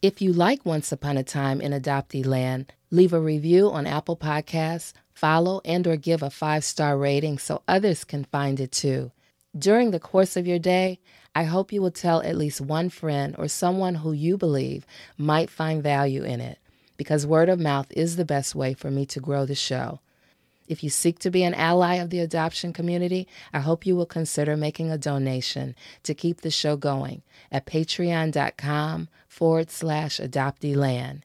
If you like Once Upon a Time in Adoptee Land, leave a review on Apple Podcasts, follow and or give a 5-star rating so others can find it too. During the course of your day, I hope you will tell at least one friend or someone who you believe might find value in it, because word of mouth is the best way for me to grow the show. If you seek to be an ally of the adoption community, I hope you will consider making a donation to keep the show going at patreon.com forward slash adopteeland.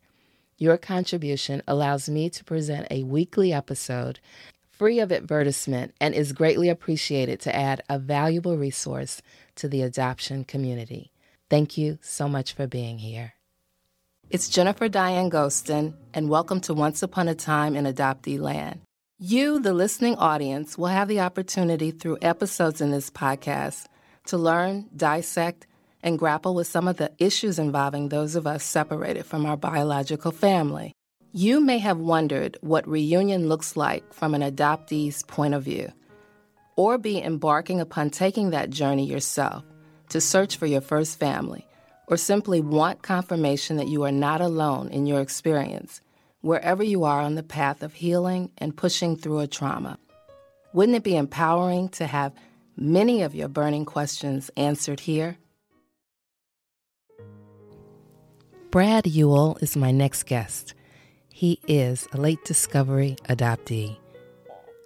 Your contribution allows me to present a weekly episode free of advertisement and is greatly appreciated to add a valuable resource to the adoption community. Thank you so much for being here. It's Jennifer Diane Gostin, and welcome to Once Upon a Time in Adoptee Land. You, the listening audience, will have the opportunity through episodes in this podcast to learn, dissect, and grapple with some of the issues involving those of us separated from our biological family. You may have wondered what reunion looks like from an adoptee's point of view, or be embarking upon taking that journey yourself to search for your first family, or simply want confirmation that you are not alone in your experience, wherever you are on the path of healing and pushing through a trauma. Wouldn't it be empowering to have many of your burning questions answered here? Brad Ewell is my next guest. He is a late discovery adoptee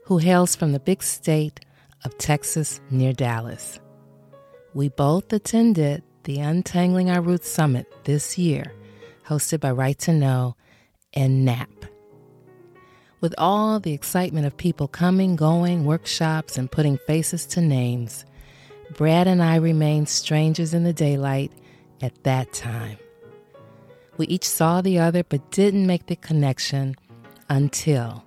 who hails from the big state of Texas near Dallas. We both attended the Untangling Our Roots Summit this year, hosted by Right to Know and NAP. With all the excitement of people coming, going, workshops, and putting faces to names, Brad and I remained strangers in the daylight at that time. We each saw the other but didn't make the connection until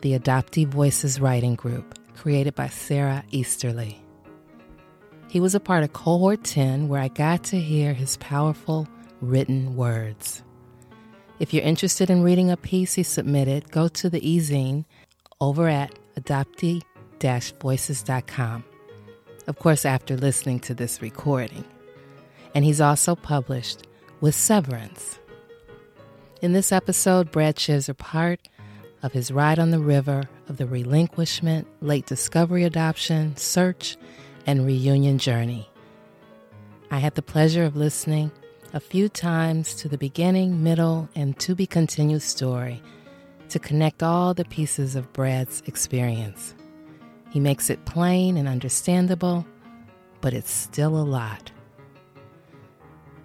the Adoptee Voices writing group created by Sarah Easterly. He was a part of Cohort 10 where I got to hear his powerful written words. If you're interested in reading a piece he submitted, go to the e-zine over at adoptee-voices.com. Of course, after listening to this recording. And he's also published with Severance, in this episode, Brad shares a part of his ride on the river of the relinquishment, late discovery adoption, search, and reunion journey. I had the pleasure of listening a few times to the beginning, middle, and to be continued story to connect all the pieces of Brad's experience. He makes it plain and understandable, but it's still a lot.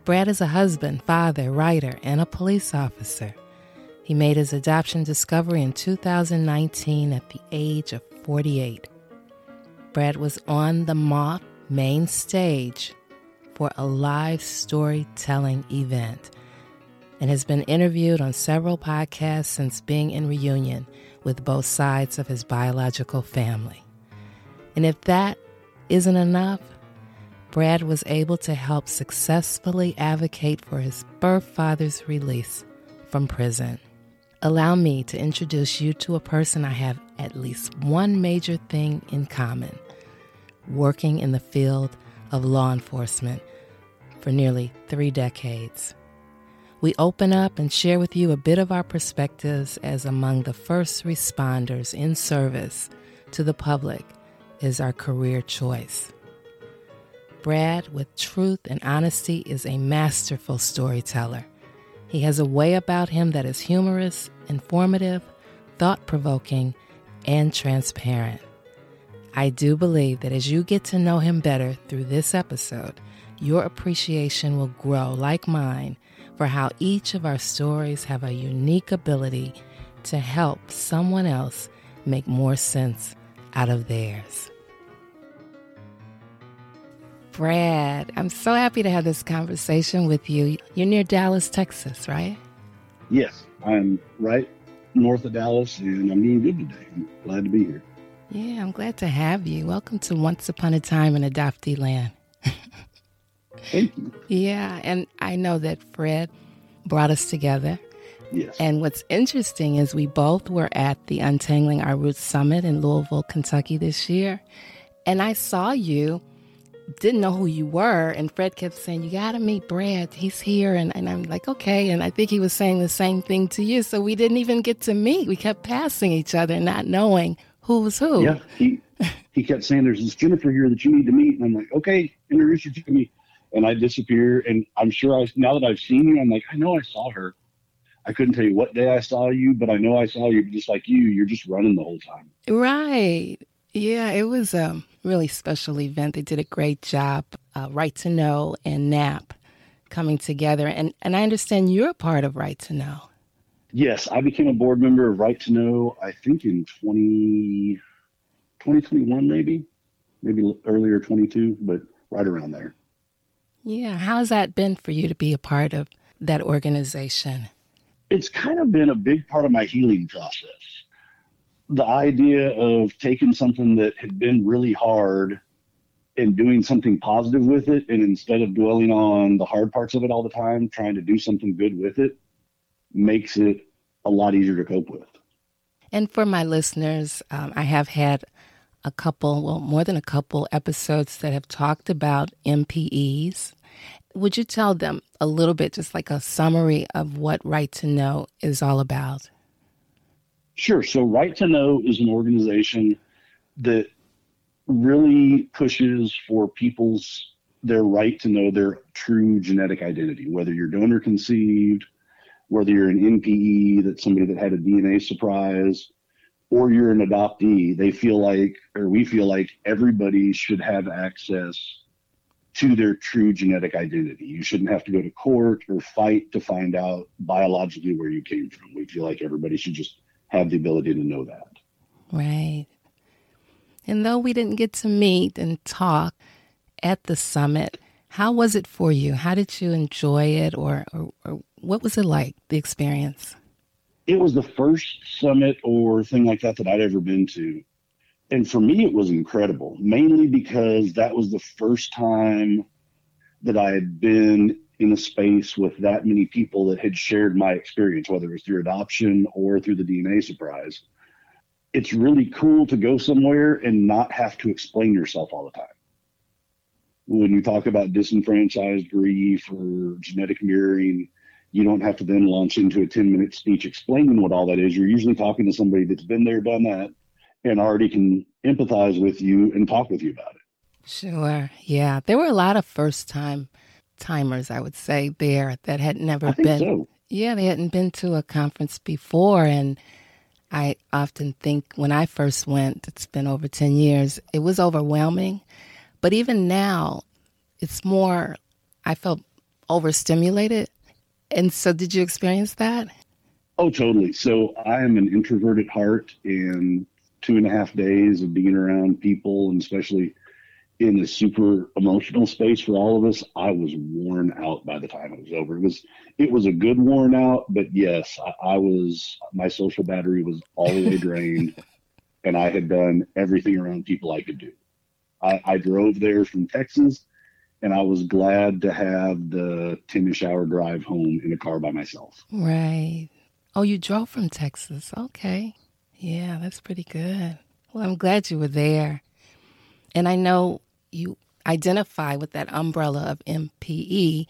Brad is a husband, father, writer, and a police officer. He made his adoption discovery in 2019 at the age of 48. Brad was on the Moth main stage for a live storytelling event and has been interviewed on several podcasts since being in reunion with both sides of his biological family. And if that isn't enough, Brad was able to help successfully advocate for his birth father's release from prison. Allow me to introduce you to a person I have at least one major thing in common working in the field of law enforcement for nearly three decades. We open up and share with you a bit of our perspectives as among the first responders in service to the public is our career choice. Brad, with truth and honesty, is a masterful storyteller. He has a way about him that is humorous, informative, thought provoking, and transparent. I do believe that as you get to know him better through this episode, your appreciation will grow, like mine, for how each of our stories have a unique ability to help someone else make more sense out of theirs. Brad, I'm so happy to have this conversation with you. You're near Dallas, Texas, right? Yes, I'm right north of Dallas, and I'm doing good today. I'm glad to be here. Yeah, I'm glad to have you. Welcome to Once Upon a Time in Adoptee Land. Thank you. Yeah, and I know that Fred brought us together. Yes. And what's interesting is we both were at the Untangling Our Roots Summit in Louisville, Kentucky this year. And I saw you didn't know who you were. And Fred kept saying, You got to meet Brad. He's here. And, and I'm like, Okay. And I think he was saying the same thing to you. So we didn't even get to meet. We kept passing each other, not knowing who was who. Yeah. He, he kept saying, There's this Jennifer here that you need to meet. And I'm like, Okay, introduce you to me. And I disappear. And I'm sure I, now that I've seen you, I'm like, I know I saw her. I couldn't tell you what day I saw you, but I know I saw you just like you. You're just running the whole time. Right. Yeah, it was a really special event. They did a great job. Uh, right to Know and NAP coming together. And, and I understand you're a part of Right to Know. Yes, I became a board member of Right to Know, I think in 20, 2021, maybe, maybe earlier 22, but right around there. Yeah. How's that been for you to be a part of that organization? It's kind of been a big part of my healing process the idea of taking something that had been really hard and doing something positive with it, and instead of dwelling on the hard parts of it all the time, trying to do something good with it, makes it a lot easier to cope with. And for my listeners, um, I have had a couple, well, more than a couple episodes that have talked about NPEs. Would you tell them a little bit, just like a summary of what Right to Know is all about? Sure. So, Right to Know is an organization that really pushes for people's their right to know their true genetic identity, whether you're donor conceived, whether you're an NPE, that's somebody that had a DNA surprise, or you're an adoptee. They feel like, or we feel like, everybody should have access to their true genetic identity. You shouldn't have to go to court or fight to find out biologically where you came from. We feel like everybody should just have the ability to know that. Right. And though we didn't get to meet and talk at the summit, how was it for you? How did you enjoy it, or, or, or what was it like, the experience? It was the first summit or thing like that that I'd ever been to. And for me, it was incredible, mainly because that was the first time that I had been in a space with that many people that had shared my experience, whether it was through adoption or through the DNA surprise. It's really cool to go somewhere and not have to explain yourself all the time. When you talk about disenfranchised grief or genetic mirroring, you don't have to then launch into a 10 minute speech explaining what all that is. You're usually talking to somebody that's been there, done that, and already can empathize with you and talk with you about it. Sure. Yeah. There were a lot of first time timers, I would say, there that had never been. So. Yeah, they hadn't been to a conference before. And I often think when I first went, it's been over 10 years, it was overwhelming. But even now, it's more, I felt overstimulated. And so, did you experience that? Oh, totally. So, I am an introvert at heart, and two and a half days of being around people, and especially in the super emotional space for all of us, I was worn out by the time it was over. It was it was a good worn out, but yes, I, I was my social battery was all the way drained, and I had done everything around people I could do. I, I drove there from Texas, and I was glad to have the ten-ish hour drive home in a car by myself. Right. Oh, you drove from Texas. Okay. Yeah, that's pretty good. Well, I'm glad you were there. And I know you identify with that umbrella of NPE,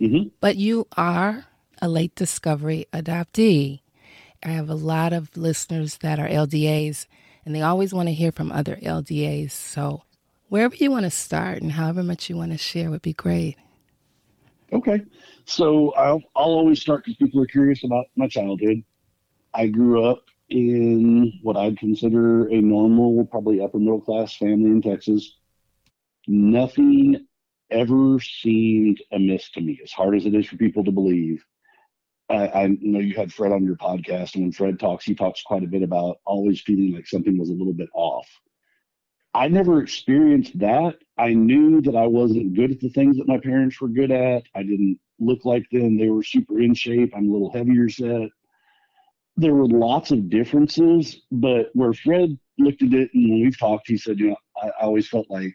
mm-hmm. but you are a late discovery adoptee. I have a lot of listeners that are LDAs, and they always want to hear from other LDAs. So, wherever you want to start and however much you want to share would be great. Okay. So, I'll, I'll always start because people are curious about my childhood. I grew up in what I'd consider a normal, probably upper middle class family in Texas nothing ever seemed amiss to me, as hard as it is for people to believe. I, I, know you had Fred on your podcast, and when Fred talks, he talks quite a bit about always feeling like something was a little bit off. I never experienced that. I knew that I wasn't good at the things that my parents were good at. I didn't look like them. They were super in shape. I'm a little heavier set. There were lots of differences, but where Fred looked at it and when we've talked, he said, you know, I, I always felt like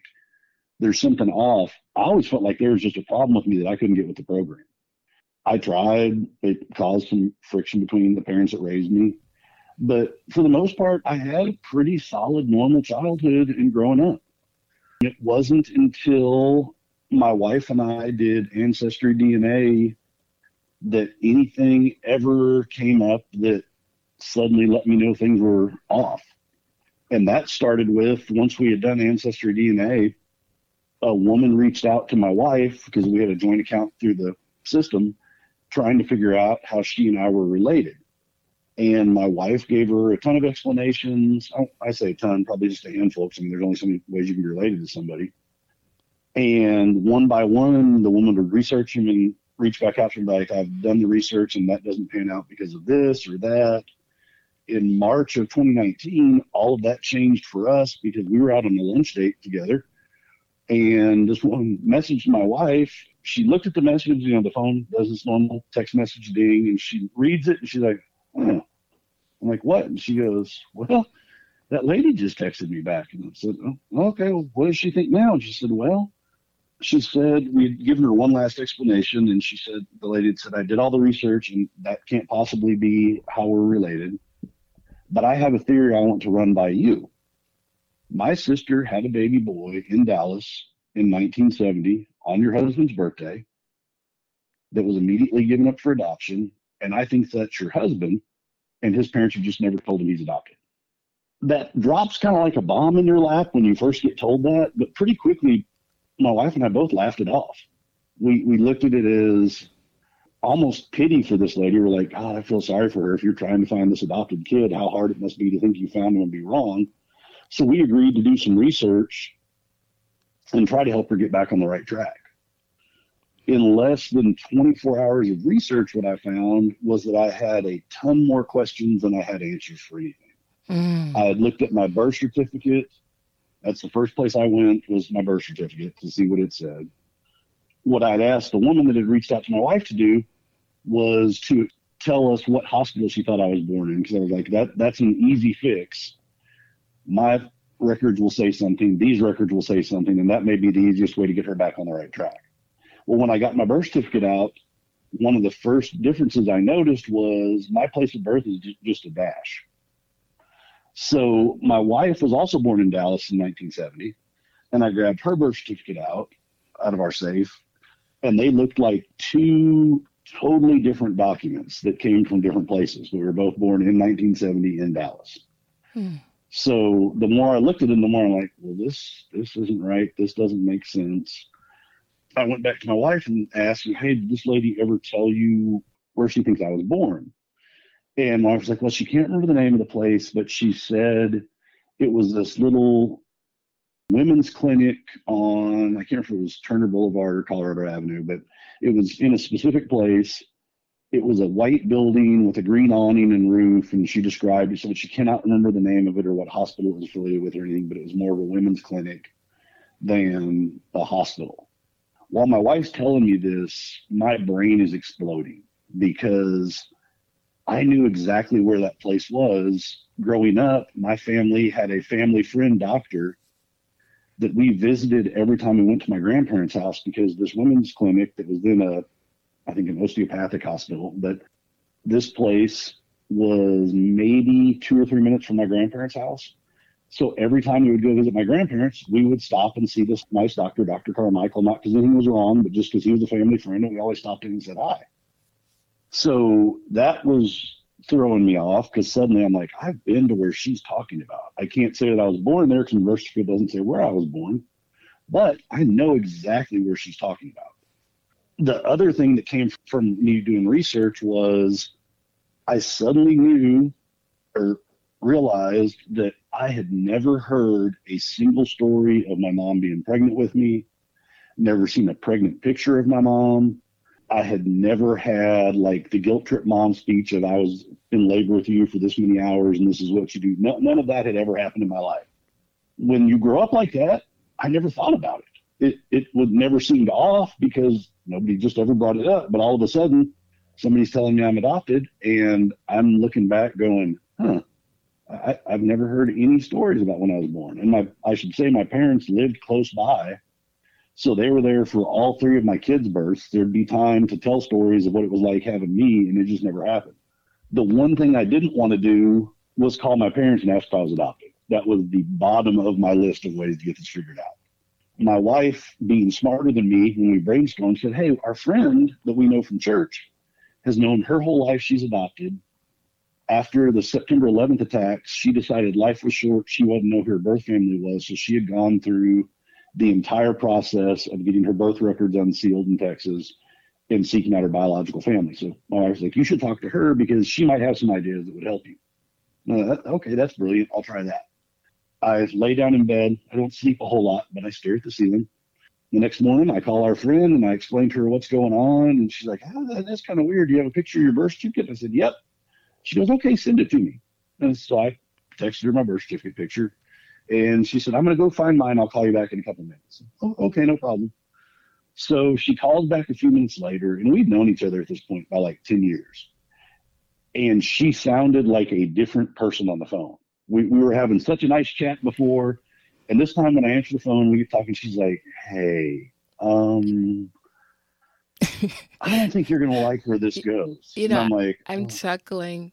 there's something off. I always felt like there was just a problem with me that I couldn't get with the program. I tried. It caused some friction between the parents that raised me. But for the most part, I had a pretty solid, normal childhood and growing up. It wasn't until my wife and I did Ancestry DNA that anything ever came up that suddenly let me know things were off. And that started with once we had done Ancestry DNA, a woman reached out to my wife because we had a joint account through the system, trying to figure out how she and I were related. And my wife gave her a ton of explanations. I say a ton, probably just a handful. I mean, there's only so many ways you can be related to somebody. And one by one, the woman would research him and reach back out to me like, I've done the research and that doesn't pan out because of this or that. In March of 2019, all of that changed for us because we were out on a lunch date together. And this one messaged my wife. She looked at the message, you know, the phone does this normal text message ding, and she reads it and she's like, oh. I'm like, what? And she goes, well, that lady just texted me back. And I said, oh, okay, well, what does she think now? And she said, well, she said we'd given her one last explanation, and she said the lady said I did all the research, and that can't possibly be how we're related. But I have a theory I want to run by you. My sister had a baby boy in Dallas in 1970 on your husband's birthday that was immediately given up for adoption, and I think that's your husband, and his parents have just never told him he's adopted. That drops kind of like a bomb in your lap when you first get told that, but pretty quickly my wife and I both laughed it off. We we looked at it as almost pity for this lady. We're like, God, I feel sorry for her. If you're trying to find this adopted kid, how hard it must be to think you found him and be wrong. So we agreed to do some research and try to help her get back on the right track. In less than 24 hours of research, what I found was that I had a ton more questions than I had answers for anything. Mm. I had looked at my birth certificate that's the first place I went was my birth certificate to see what it said. What I'd asked the woman that had reached out to my wife to do was to tell us what hospital she thought I was born in because I was like, that that's an easy fix. My records will say something, these records will say something, and that may be the easiest way to get her back on the right track. Well, when I got my birth certificate out, one of the first differences I noticed was my place of birth is just a dash. So my wife was also born in Dallas in 1970, and I grabbed her birth certificate out out of our safe, and they looked like two totally different documents that came from different places. We were both born in 1970 in Dallas. Hmm. So the more I looked at them, the more I'm like, well, this this isn't right. This doesn't make sense. I went back to my wife and asked, hey, did this lady ever tell you where she thinks I was born? And my wife was like, well, she can't remember the name of the place, but she said it was this little women's clinic on, I can't remember if it was Turner Boulevard or Colorado Avenue, but it was in a specific place. It was a white building with a green awning and roof, and she described it. So she cannot remember the name of it or what hospital it was affiliated with or anything, but it was more of a women's clinic than a hospital. While my wife's telling me this, my brain is exploding because I knew exactly where that place was. Growing up, my family had a family friend doctor that we visited every time we went to my grandparents' house because this women's clinic that was then a, I think, an osteopathic hospital, but this place was maybe two or three minutes from my grandparents' house. So every time we would go visit my grandparents, we would stop and see this nice doctor, Dr. Carmichael, not because anything was wrong, but just because he was a family friend and we always stopped in and said hi. So that was throwing me off because suddenly I'm like, I've been to where she's talking about. I can't say that I was born there because birth certificate doesn't say where I was born, but I know exactly where she's talking about. The other thing that came from me doing research was I suddenly knew or realized that I had never heard a single story of my mom being pregnant with me, never seen a pregnant picture of my mom, I had never had like the guilt trip mom speech of I was in labor with you for this many hours and this is what you do. No, none of that had ever happened in my life. When you grow up like that, I never thought about it. It it would never seemed off because nobody just ever brought it up. But all of a sudden, somebody's telling me I'm adopted, and I'm looking back going, huh. I, I've never heard any stories about when I was born. And my I should say my parents lived close by so they were there for all three of my kids' births. There'd be time to tell stories of what it was like having me, and it just never happened. The one thing I didn't want to do was call my parents and ask if I was adopted. That was the bottom of my list of ways to get this figured out. my wife, being smarter than me, when we brainstormed, said, Hey, our friend that we know from church has known her whole life she's adopted. After the September 11th attacks, she decided life was short. She wanted to know who her birth family was. So she had gone through the entire process of getting her birth records unsealed in Texas and seeking out her biological family. So my wife was like, You should talk to her because she might have some ideas that would help you. Okay, that's brilliant. I'll try that. I lay down in bed. I don't sleep a whole lot, but I stare at the ceiling. The next morning, I call our friend and I explain to her what's going on. And she's like, oh, that's kind of weird. Do you have a picture of your birth certificate? I said, Yep. She goes, Okay, send it to me. And so I texted her my birth certificate picture. And she said, I'm going to go find mine. I'll call you back in a couple minutes. Oh, okay, no problem. So she calls back a few minutes later, and we'd known each other at this point by like 10 years. And she sounded like a different person on the phone. We, we were having such a nice chat before. And this time when I answered the phone, we get talking, she's like, Hey, um, I don't think you're going to like where this goes. You know, and I'm like, I'm oh. chuckling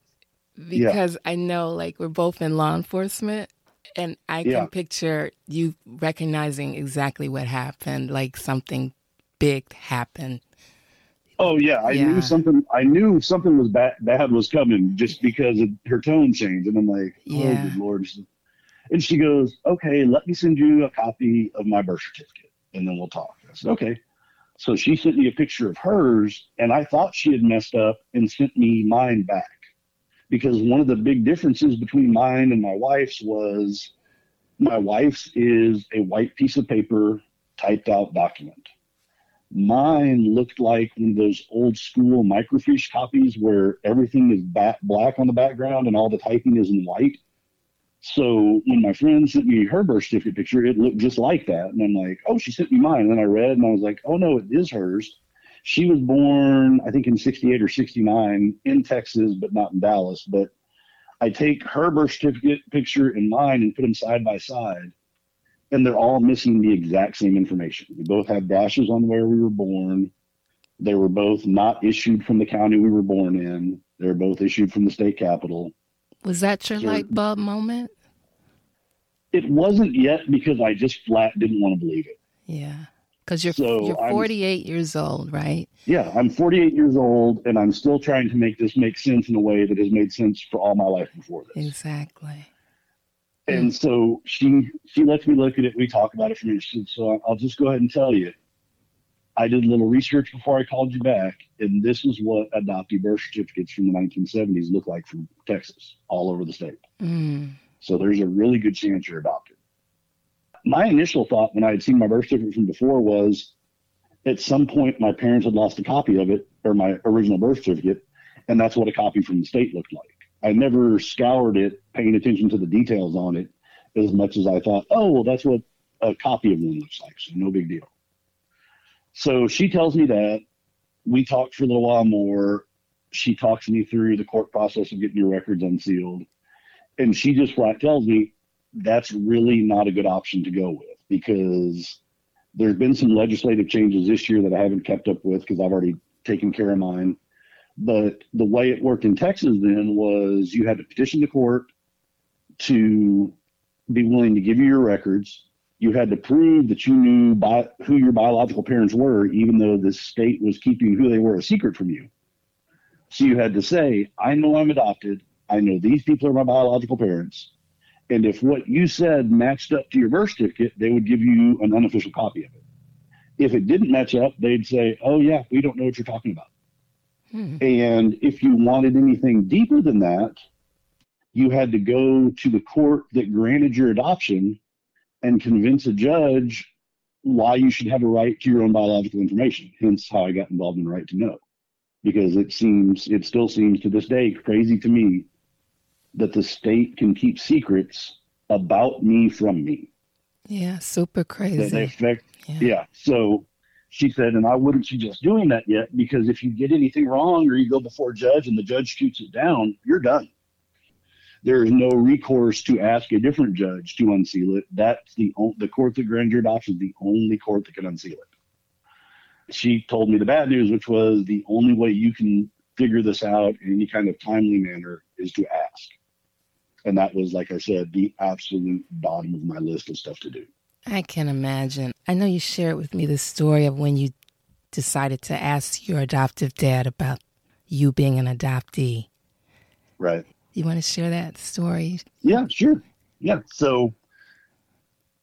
because I know like we're both in law enforcement and I can Yeah. picture you recognizing exactly what happened, like something big happened. Oh yeah, I Yeah. knew something. I knew something was bad. Bad was coming just because of her tone change, and I'm like, oh Yeah. good lord. And she goes, okay, let me send you a copy of my birth certificate, and then we'll talk. I said, okay. So she sent me a picture of hers, and I thought she had messed up and sent me mine back, because one of the big differences between mine and my wife's was my wife's is a white piece of paper typed out document mine looked like one of those old school microfiche copies where everything is ba- black on the background and all the typing is in white. So when my friend sent me her birth certificate picture, it looked just like that. And I'm like, oh, she sent me mine. And then I read and I was like, oh, no, it is hers. She was born, I think, in 68 or 69 in Texas, but not in Dallas. But I take her birth certificate picture and mine and put them side by side and they're all missing the exact same information. We both have dashes on where we were born. They were both not issued from the county we were born in. They were both issued from the state capital. Was that your Sure. light bulb moment? It wasn't yet because I just flat didn't want to believe it. Yeah. Because you're, So you're I'm- 48 years old, right? Yeah, I'm 48 years old and I'm still trying to make this make sense in a way that has made sense for all my life before this. Exactly. And so she she lets me look at it. We talk about it for a minute. So I'll just go ahead and tell you. I did a little research before I called you back, and this is what adoptee birth certificates from the 1970s look like from Texas, all over the state. Mm. So there's a really good chance you're adopted. My initial thought when I had seen my birth certificate from before was at some point my parents had lost a copy of it, or my original birth certificate, and that's what a copy from the state looked like. I never scoured it, paying attention to the details on it as much as I thought, oh, well, that's what a copy of one looks like, so no big deal. So she tells me that. We talked for a little while more. She talks me through the court process of getting your records unsealed. And she just flat tells me that's really not a good option to go with because there's been some legislative changes this year that I haven't kept up with because I've already taken care of mine. But the way it worked in Texas then was you had to petition the court to be willing to give you your records. You had to prove that you knew bi- who your biological parents were, even though the state was keeping who they were a secret from you. So you had to say, I know I'm adopted. I know these people are my biological parents. And if what you said matched up to your birth certificate, they would give you an unofficial copy of it. If it didn't match up, they'd say, Oh, yeah, we don't know what you're talking about. Hmm. And if you wanted anything deeper than that, you had to go to the court that granted your adoption and convince a judge why you should have a right to your own biological information. Hence how I got involved in the right to know. Because it seems, it still seems to this day crazy to me that the state can keep secrets about me from me. Yeah, super crazy. That affect Yeah. yeah. So she said, and I wouldn't suggest doing that yet because if you get anything wrong or you go before a judge and the judge shoots it down, you're done. There is no recourse to ask a different judge to unseal it. That's the the court that grand your adoption is the only court that can unseal it. She told me the bad news, which was the only way you can figure this out in any kind of timely manner is to ask. And that was, like I said, the absolute bottom of my list of stuff to do. I can imagine. I know you shared with me the story of when you decided to ask your adoptive dad about you being an adoptee. Right. You want to share that story? Yeah, sure. Yeah. So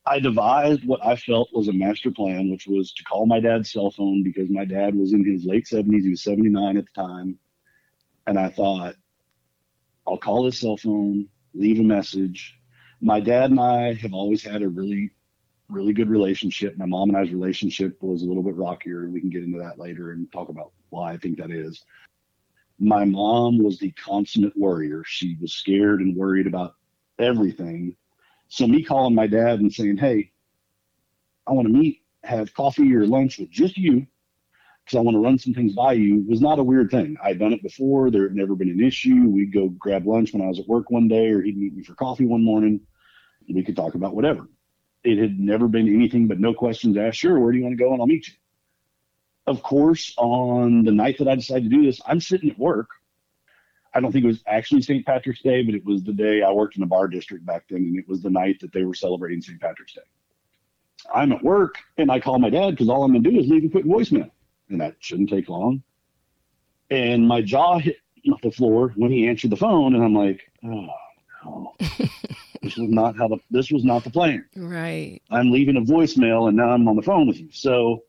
I devised what I felt was a master plan, which was to call my dad's cell phone because my dad was in his late 70s. He was 79 at the time. And I thought, I'll call his cell phone, leave a message. My dad and I have always had a really, really good relationship. My mom and I's relationship was a little bit rockier. and We can get into that later and talk about why I think that is. My mom was the consummate worrier. She was scared and worried about everything so me calling my dad and saying, "Hey, I want to meet, have coffee or lunch with just you, because I want to run some things by you," was not a weird thing. I'd done it before. There had never been an issue. We'd go grab lunch when I was at work one day, or he'd meet me for coffee one morning. We could talk about whatever. It had never been anything but no questions asked. Sure, where do you want to go, and I'll meet you. Of course, on the night that I decided to do this, I'm sitting at work I don't think it was actually St. Patrick's Day, but it was the day I worked in the bar district back then, and it was the night that they were celebrating St. Patrick's Day. I'm at work and I call my dad because all I'm going to do is leave a quick voicemail, and that shouldn't take long. And my jaw hit the floor when he answered the phone, and I'm like, oh no, this was not how the this was not the plan. Right. I'm leaving a voicemail, and now I'm on the phone with you. So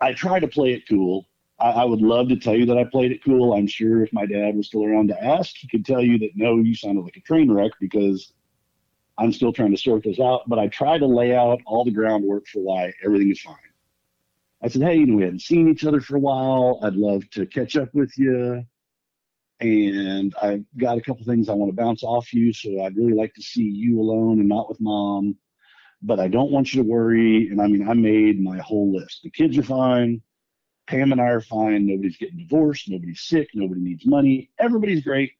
I try to play it cool I, I, would love to tell you that I played it cool. I'm sure if my dad was still around to ask, he could tell you that no, you sounded like a train wreck because I'm still trying to sort this out. But I try to lay out all the groundwork for why everything is fine. I said, hey, you know, we hadn't seen each other for a while. I'd love to catch up with you. And I've got a couple things I want to bounce off you. So I'd really like to see you alone and not with mom. But I don't want you to worry. And I mean, I made my whole list. The kids are fine Pam and I are fine. Nobody's getting divorced. Nobody's sick. Nobody needs money. Everybody's great.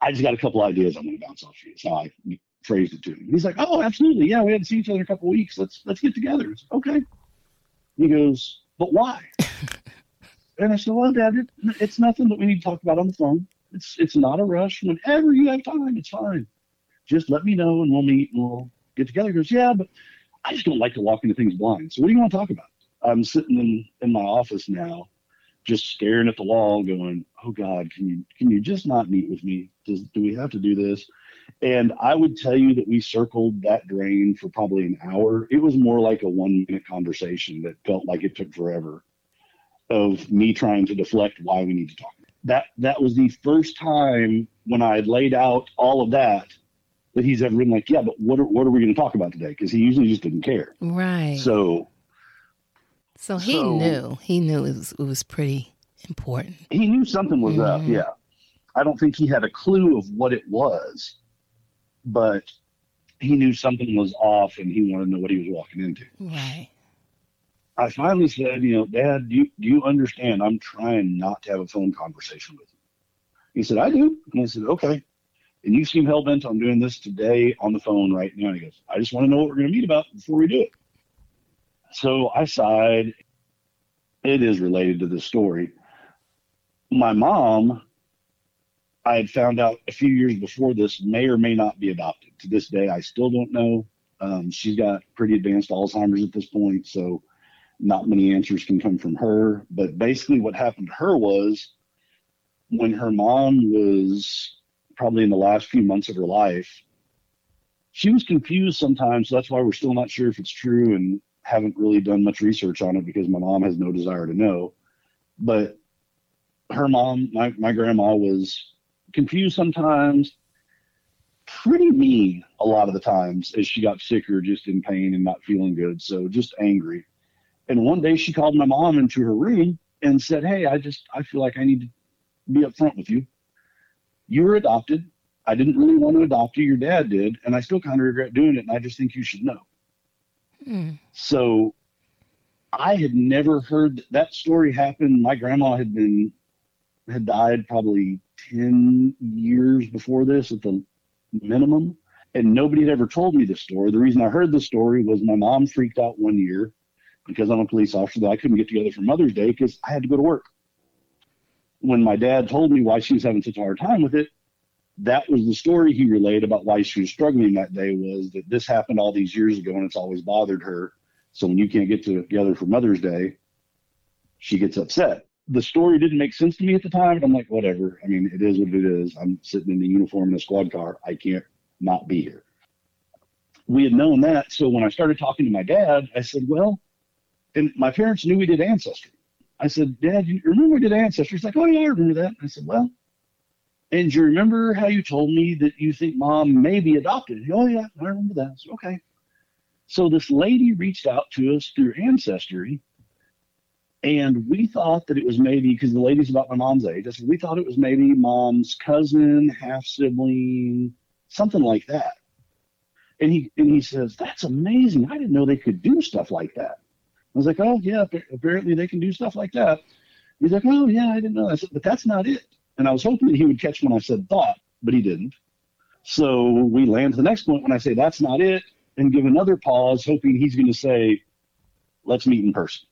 I just got a couple ideas I'm going to bounce off you. So I phrased it to him. He's like, "Oh, absolutely. Yeah, we haven't seen each other in a couple weeks. Let's let's get together." It's, okay. He goes, "But why?" and I said, "Well, Dad, it, it's nothing that we need to talk about on the phone. It's it's not a rush. Whenever you have time, it's fine. Just let me know and we'll meet and we'll get together." He goes, "Yeah, but I just don't like to walk into things blind. So what do you want to talk about?" I'm sitting in, in my office now, just staring at the wall, going, "Oh God, can you can you just not meet with me? Does, do we have to do this?" And I would tell you that we circled that drain for probably an hour. It was more like a one minute conversation that felt like it took forever of me trying to deflect why we need to talk. That that was the first time when I had laid out all of that that he's ever been like, yeah, but what are, what are we going to talk about today? Because he usually just didn't care. Right. So so he so, knew. He knew it was, it was pretty important. He knew something was mm-hmm. up, yeah. I don't think he had a clue of what it was, but he knew something was off and he wanted to know what he was walking into. Right. I finally said, you know, Dad, do you, do you understand? I'm trying not to have a phone conversation with you. He said, I do. And I said, okay. And you seem hell bent on doing this today on the phone right now. He goes, I just want to know what we're going to meet about before we do it. So I sighed. It is related to the story. My mom, I had found out a few years before this, may or may not be adopted. To this day, I still don't know. Um, she's got pretty advanced Alzheimer's at this point, so not many answers can come from her. But basically, what happened to her was when her mom was probably in the last few months of her life, she was confused sometimes. So that's why we're still not sure if it's true. And haven't really done much research on it because my mom has no desire to know. But her mom, my, my grandma, was confused sometimes, pretty mean a lot of the times as she got sicker, just in pain and not feeling good. So just angry. And one day she called my mom into her room and said, Hey, I just, I feel like I need to be upfront with you. You were adopted. I didn't really want to adopt you. Your dad did. And I still kind of regret doing it. And I just think you should know. Mm. So I had never heard that story happen. My grandma had been had died probably 10 years before this at the minimum and nobody had ever told me this story. The reason I heard the story was my mom freaked out one year because I'm a police officer that I couldn't get together for Mother's Day because I had to go to work. When my dad told me why she was having such a hard time with it, that was the story he relayed about why she was struggling that day was that this happened all these years ago and it's always bothered her. So when you can't get together for Mother's Day, she gets upset. The story didn't make sense to me at the time, but I'm like, whatever. I mean, it is what it is. I'm sitting in the uniform in a squad car. I can't not be here. We had known that. So when I started talking to my dad, I said, well, and my parents knew we did ancestry. I said, Dad, you remember we did ancestry? He's like, Oh yeah, I remember that. I said, Well, and you remember how you told me that you think mom may be adopted? Oh yeah, I remember that. Said, okay. So this lady reached out to us through ancestry, and we thought that it was maybe because the lady's about my mom's age. I said we thought it was maybe mom's cousin, half sibling, something like that. And he and he says, That's amazing. I didn't know they could do stuff like that. I was like, oh, yeah, apparently they can do stuff like that. He's like, oh, yeah, I didn't know. I said, but that's not it. And I was hoping that he would catch when I said thought, but he didn't. So we land to the next point when I say that's not it and give another pause, hoping he's going to say, let's meet in person.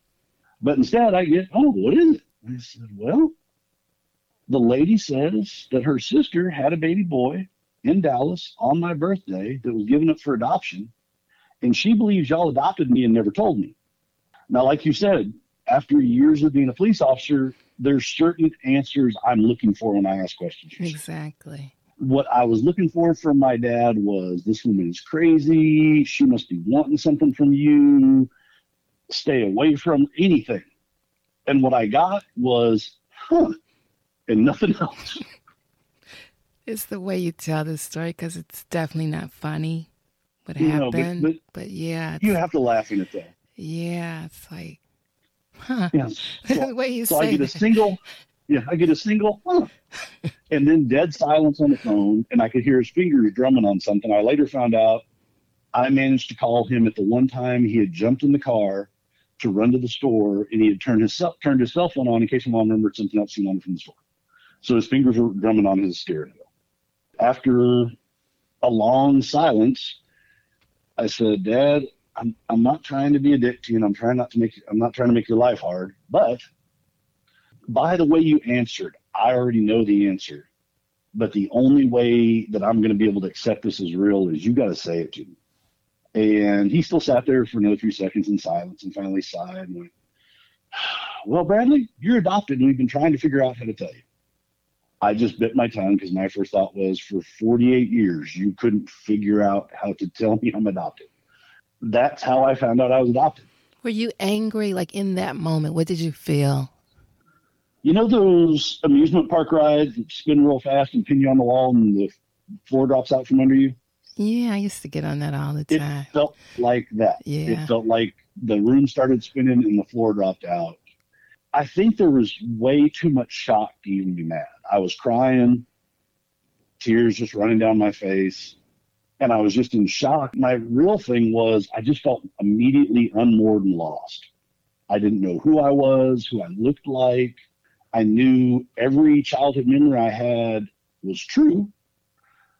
But instead, I get, oh, what is it? I said, well, the lady says that her sister had a baby boy in Dallas on my birthday that was given up for adoption. And she believes y'all adopted me and never told me. Now, like you said, after years of being a police officer, there's certain answers I'm looking for when I ask questions. Exactly. What I was looking for from my dad was this woman is crazy. She must be wanting something from you. Stay away from anything. And what I got was, huh, and nothing else. It's the way you tell this story because it's definitely not funny what you happened. Know, but, but, but, yeah. You have to laugh in it though. Yeah, it's like, huh? Yeah. So, the way you so say I get that. a single. Yeah, I get a single, huh? and then dead silence on the phone, and I could hear his fingers drumming on something. I later found out I managed to call him at the one time he had jumped in the car to run to the store, and he had turned his cell, turned his cell phone on in case mom remembered something else he wanted from the store. So his fingers were drumming on his steering wheel. After a long silence, I said, Dad, I'm I'm not trying to be a dick to you, and I'm trying not to make I'm not trying to make your life hard. But by the way you answered, I already know the answer. But the only way that I'm going to be able to accept this as real is you got to say it to me. And he still sat there for another few seconds in silence, and finally sighed and went, "Well, Bradley, you're adopted, and we've been trying to figure out how to tell you." I just bit my tongue because my first thought was, for 48 years, you couldn't figure out how to tell me I'm adopted that's how I found out I was adopted. Were you angry, like in that moment? What did you feel? You know those amusement park rides that spin real fast and pin you on the wall and the floor drops out from under you? Yeah, I used to get on that all the time. It felt like that. Yeah. It felt like the room started spinning and the floor dropped out. I think there was way too much shock to even be mad. I was crying, tears just running down my face and I was just in shock. My real thing was I just felt immediately unmoored and lost. I didn't know who I was, who I looked like. I knew every childhood memory I had was true,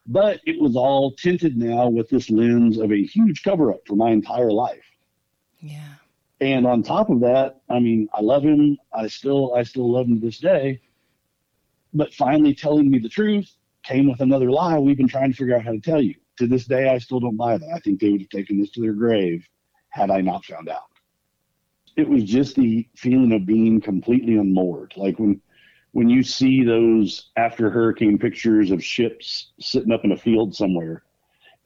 but it was all tinted now with this lens of a huge cover up for my entire life. Yeah. And on top of that, I mean, I love him. I still, I still love him to this day. But finally telling me the truth came with another lie we've been trying to figure out how to tell you to this day, I still don't buy that. I think they would have taken this to their grave had I not found out. It was just the feeling of being completely unmoored. Like when when you see those after hurricane pictures of ships sitting up in a field somewhere,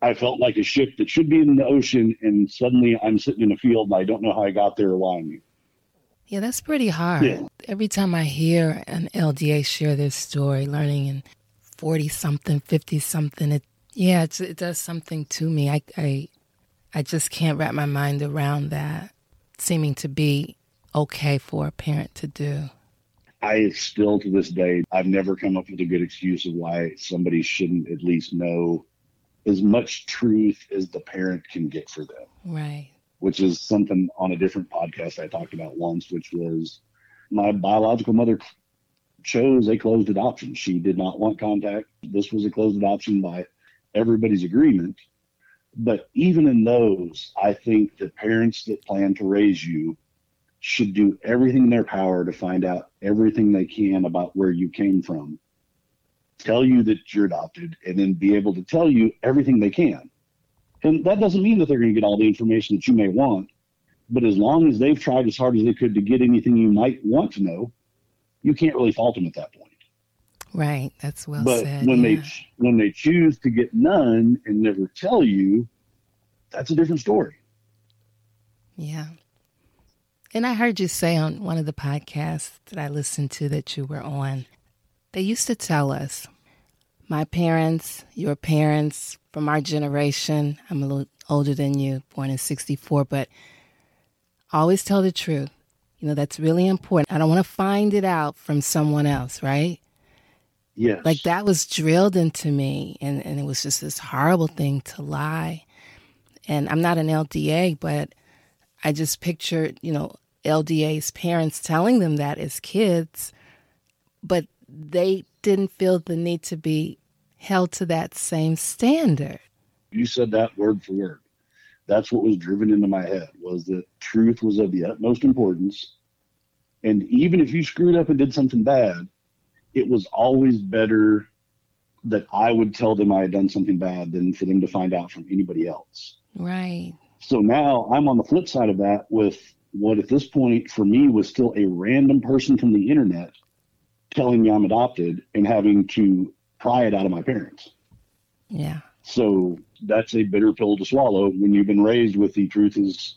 I felt like a ship that should be in the ocean, and suddenly I'm sitting in a field and I don't know how I got there or why I'm here. Yeah, that's pretty hard. Yeah. Every time I hear an LDA share their story, learning in 40 something, 50 something, it yeah, it does something to me. I, I, I just can't wrap my mind around that seeming to be okay for a parent to do. I still, to this day, I've never come up with a good excuse of why somebody shouldn't at least know as much truth as the parent can get for them. Right. Which is something on a different podcast I talked about once, which was my biological mother chose a closed adoption. She did not want contact. This was a closed adoption by everybody's agreement. But even in those, I think the parents that plan to raise you should do everything in their power to find out everything they can about where you came from tell you that you're adopted, and then be able to tell you everything they can. And that doesn't mean that they're going to get all the information that you may want, but as long as they've tried as hard as they could to get anything you might want to know, you can't really fault them at that point. Right, that's well but said. when yeah. they when they choose to get none and never tell you, that's a different story. Yeah. And I heard you say on one of the podcasts that I listened to that you were on, they used to tell us, my parents, your parents, from our generation, I'm a little older than you, born in 64, but always tell the truth. You know, that's really important. I don't want to find it out from someone else, right? Yes. Like that was drilled into me, and, and it was just this horrible thing to lie. And I'm not an LDA, but I just pictured, you know, LDA's parents telling them that as kids, but they didn't feel the need to be held to that same standard. You said that word for word. That's what was driven into my head was that truth was of the utmost importance. And even if you screwed up and did something bad, it was always better that I would tell them I had done something bad than for them to find out from anybody else. Right. So now I'm on the flip side of that with what at this point for me was still a random person from the internet telling me I'm adopted and having to pry it out of my parents. Yeah. So that's a bitter pill to swallow when you've been raised with the truth is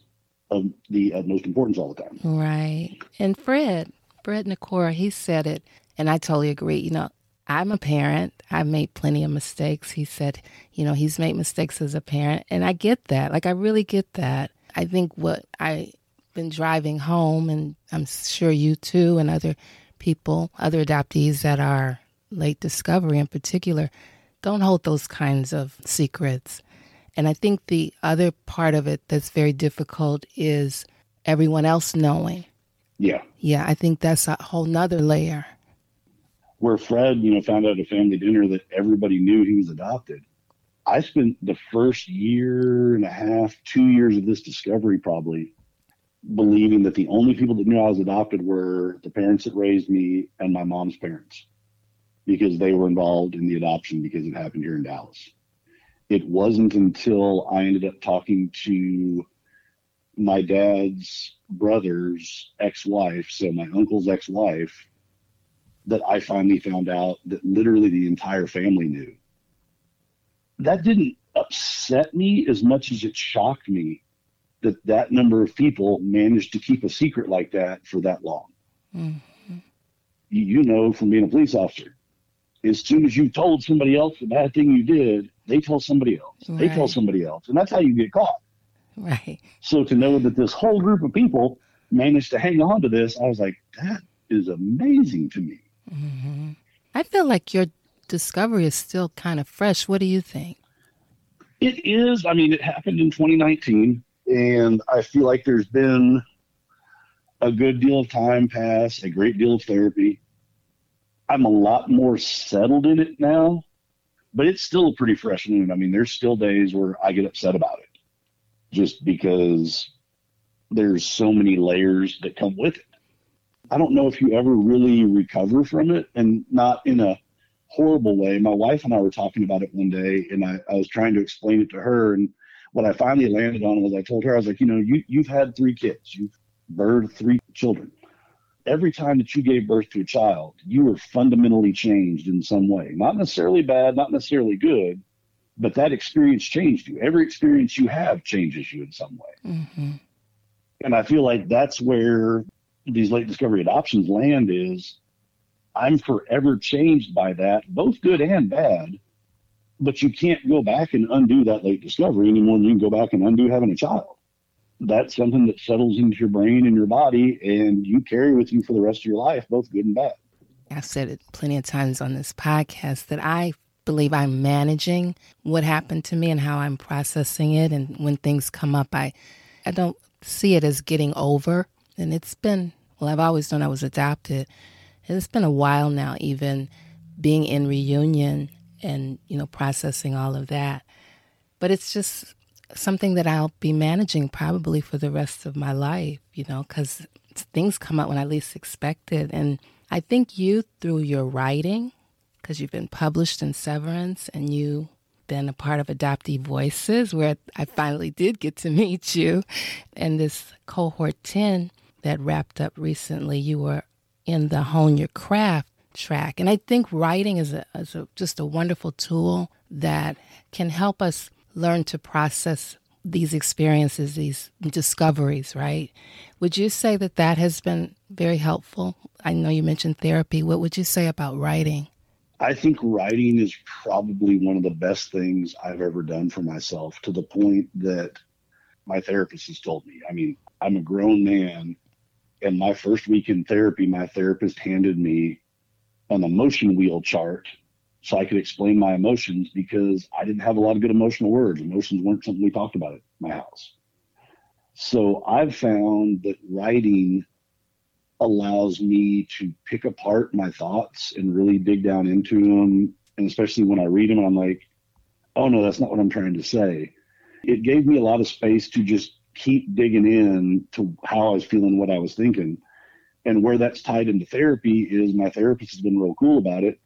of the utmost importance all the time. Right. And Fred, Fred Nicora, he said it, and I totally agree. You know, I'm a parent. I've made plenty of mistakes. He said, you know, he's made mistakes as a parent, and I get that. Like, I really get that. I think what I've been driving home, and I'm sure you too, and other people, other adoptees that are late discovery in particular, don't hold those kinds of secrets. And I think the other part of it that's very difficult is everyone else knowing. Yeah. Yeah, I think that's a whole nother layer. Where Fred, you know, found out at a family dinner that everybody knew he was adopted. I spent the first year and a half, two years of this discovery probably believing that the only people that knew I was adopted were the parents that raised me and my mom's parents because they were involved in the adoption because it happened here in Dallas. It wasn't until I ended up talking to my dad's brother's ex-wife, so my uncle's ex-wife, that I finally found out that literally the entire family knew. That didn't upset me as much as it shocked me that that number of people managed to keep a secret like that for that long. Mm-hmm. You, know from being a police officer, as soon as you told somebody else the bad thing you did, they tell somebody else. They tell somebody else. And that's how you get caught. Right. So to know that this whole group of people managed to hang on to this, I was like, that is amazing to me. hmm I feel like your discovery is still kind of fresh. What do you think? It is. I mean, it happened in 2019, and I feel like there's been a good deal of time passed, a great deal of therapy. I'm a lot more settled in it now, but it's still pretty fresh wound. I mean, there's still days where I get upset about it just because there's so many layers that come with it. I don't know if you ever really recover from it and not in a horrible way. My wife and I were talking about it one day and I, I was trying to explain it to her. And what I finally landed on was I told her, I was like, you know, you, you've had three kids, you've birthed three children. Every time that you gave birth to a child, you were fundamentally changed in some way. Not necessarily bad, not necessarily good, but that experience changed you. Every experience you have changes you in some way. hmm And I feel like that's where these late discovery adoptions land is I'm forever changed by that, both good and bad. But you can't go back and undo that late discovery anymore than you can go back and undo having a child. That's something that settles into your brain and your body, and you carry with you for the rest of your life, both good and bad. I've said it plenty of times on this podcast that I believe I'm managing what happened to me and how I'm processing it. And when things come up, I, I don't see it as getting over. And it's been, well, I've always known I was adopted. It's been a while now, even being in reunion and, you know, processing all of that. But it's just something that I'll be managing probably for the rest of my life, you know, because things come up when I least expect it. And I think you, through your writing, because you've been published in Severance and you been a part of Adoptee Voices, where I finally did get to meet you. And this cohort 10 that wrapped up recently, you were in the Hone Your Craft track. And I think writing is, a, is a, just a wonderful tool that can help us learn to process these experiences, these discoveries, right? Would you say that that has been very helpful? I know you mentioned therapy. What would you say about writing? I think writing is probably one of the best things I've ever done for myself to the point that my therapist has told me. I mean, I'm a grown man, and my first week in therapy, my therapist handed me an emotion wheel chart so I could explain my emotions because I didn't have a lot of good emotional words. Emotions weren't something we talked about at my house. So I've found that writing allows me to pick apart my thoughts and really dig down into them. And especially when I read them, I'm like, oh no, that's not what I'm trying to say. It gave me a lot of space to just keep digging in to how I was feeling, what I was thinking. And where that's tied into therapy is my therapist has been real cool about it.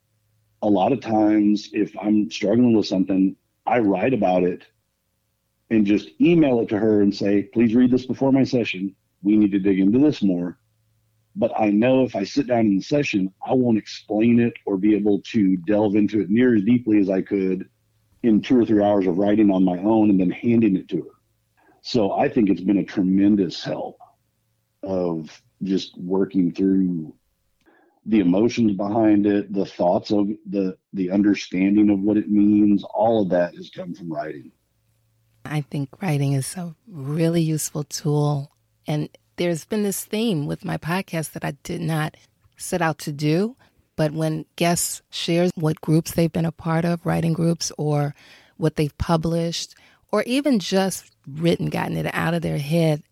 A lot of times, if I'm struggling with something, I write about it and just email it to her and say, please read this before my session. We need to dig into this more but I know if I sit down in the session, I won't explain it or be able to delve into it near as deeply as I could in two or three hours of writing on my own and then handing it to her. So I think it's been a tremendous help of just working through the emotions behind it, the thoughts of the the understanding of what it means, all of that has come from writing. I think writing is a really useful tool and there's been this theme with my podcast that I did not set out to do. But when guests share what groups they've been a part of, writing groups, or what they've published, or even just written, gotten it out of their head,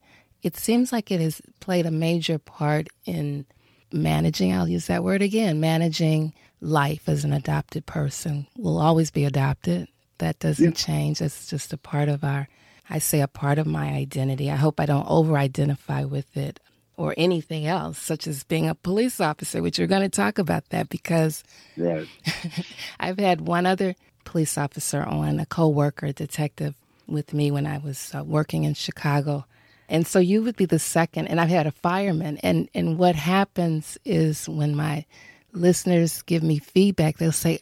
it seems like it has played a major part in managing, I'll use that word again, managing life as an adopted person. We'll always be adopted. That doesn't yeah. change. It's just a part of our I say a part of my identity. I hope I don't over identify with it or anything else, such as being a police officer, which we're going to talk about that because right. I've had one other police officer on, a co-worker, detective with me when I was uh, working in Chicago. And so you would be the second, and I've had a fireman. And, and what happens is when my listeners give me feedback, they'll say,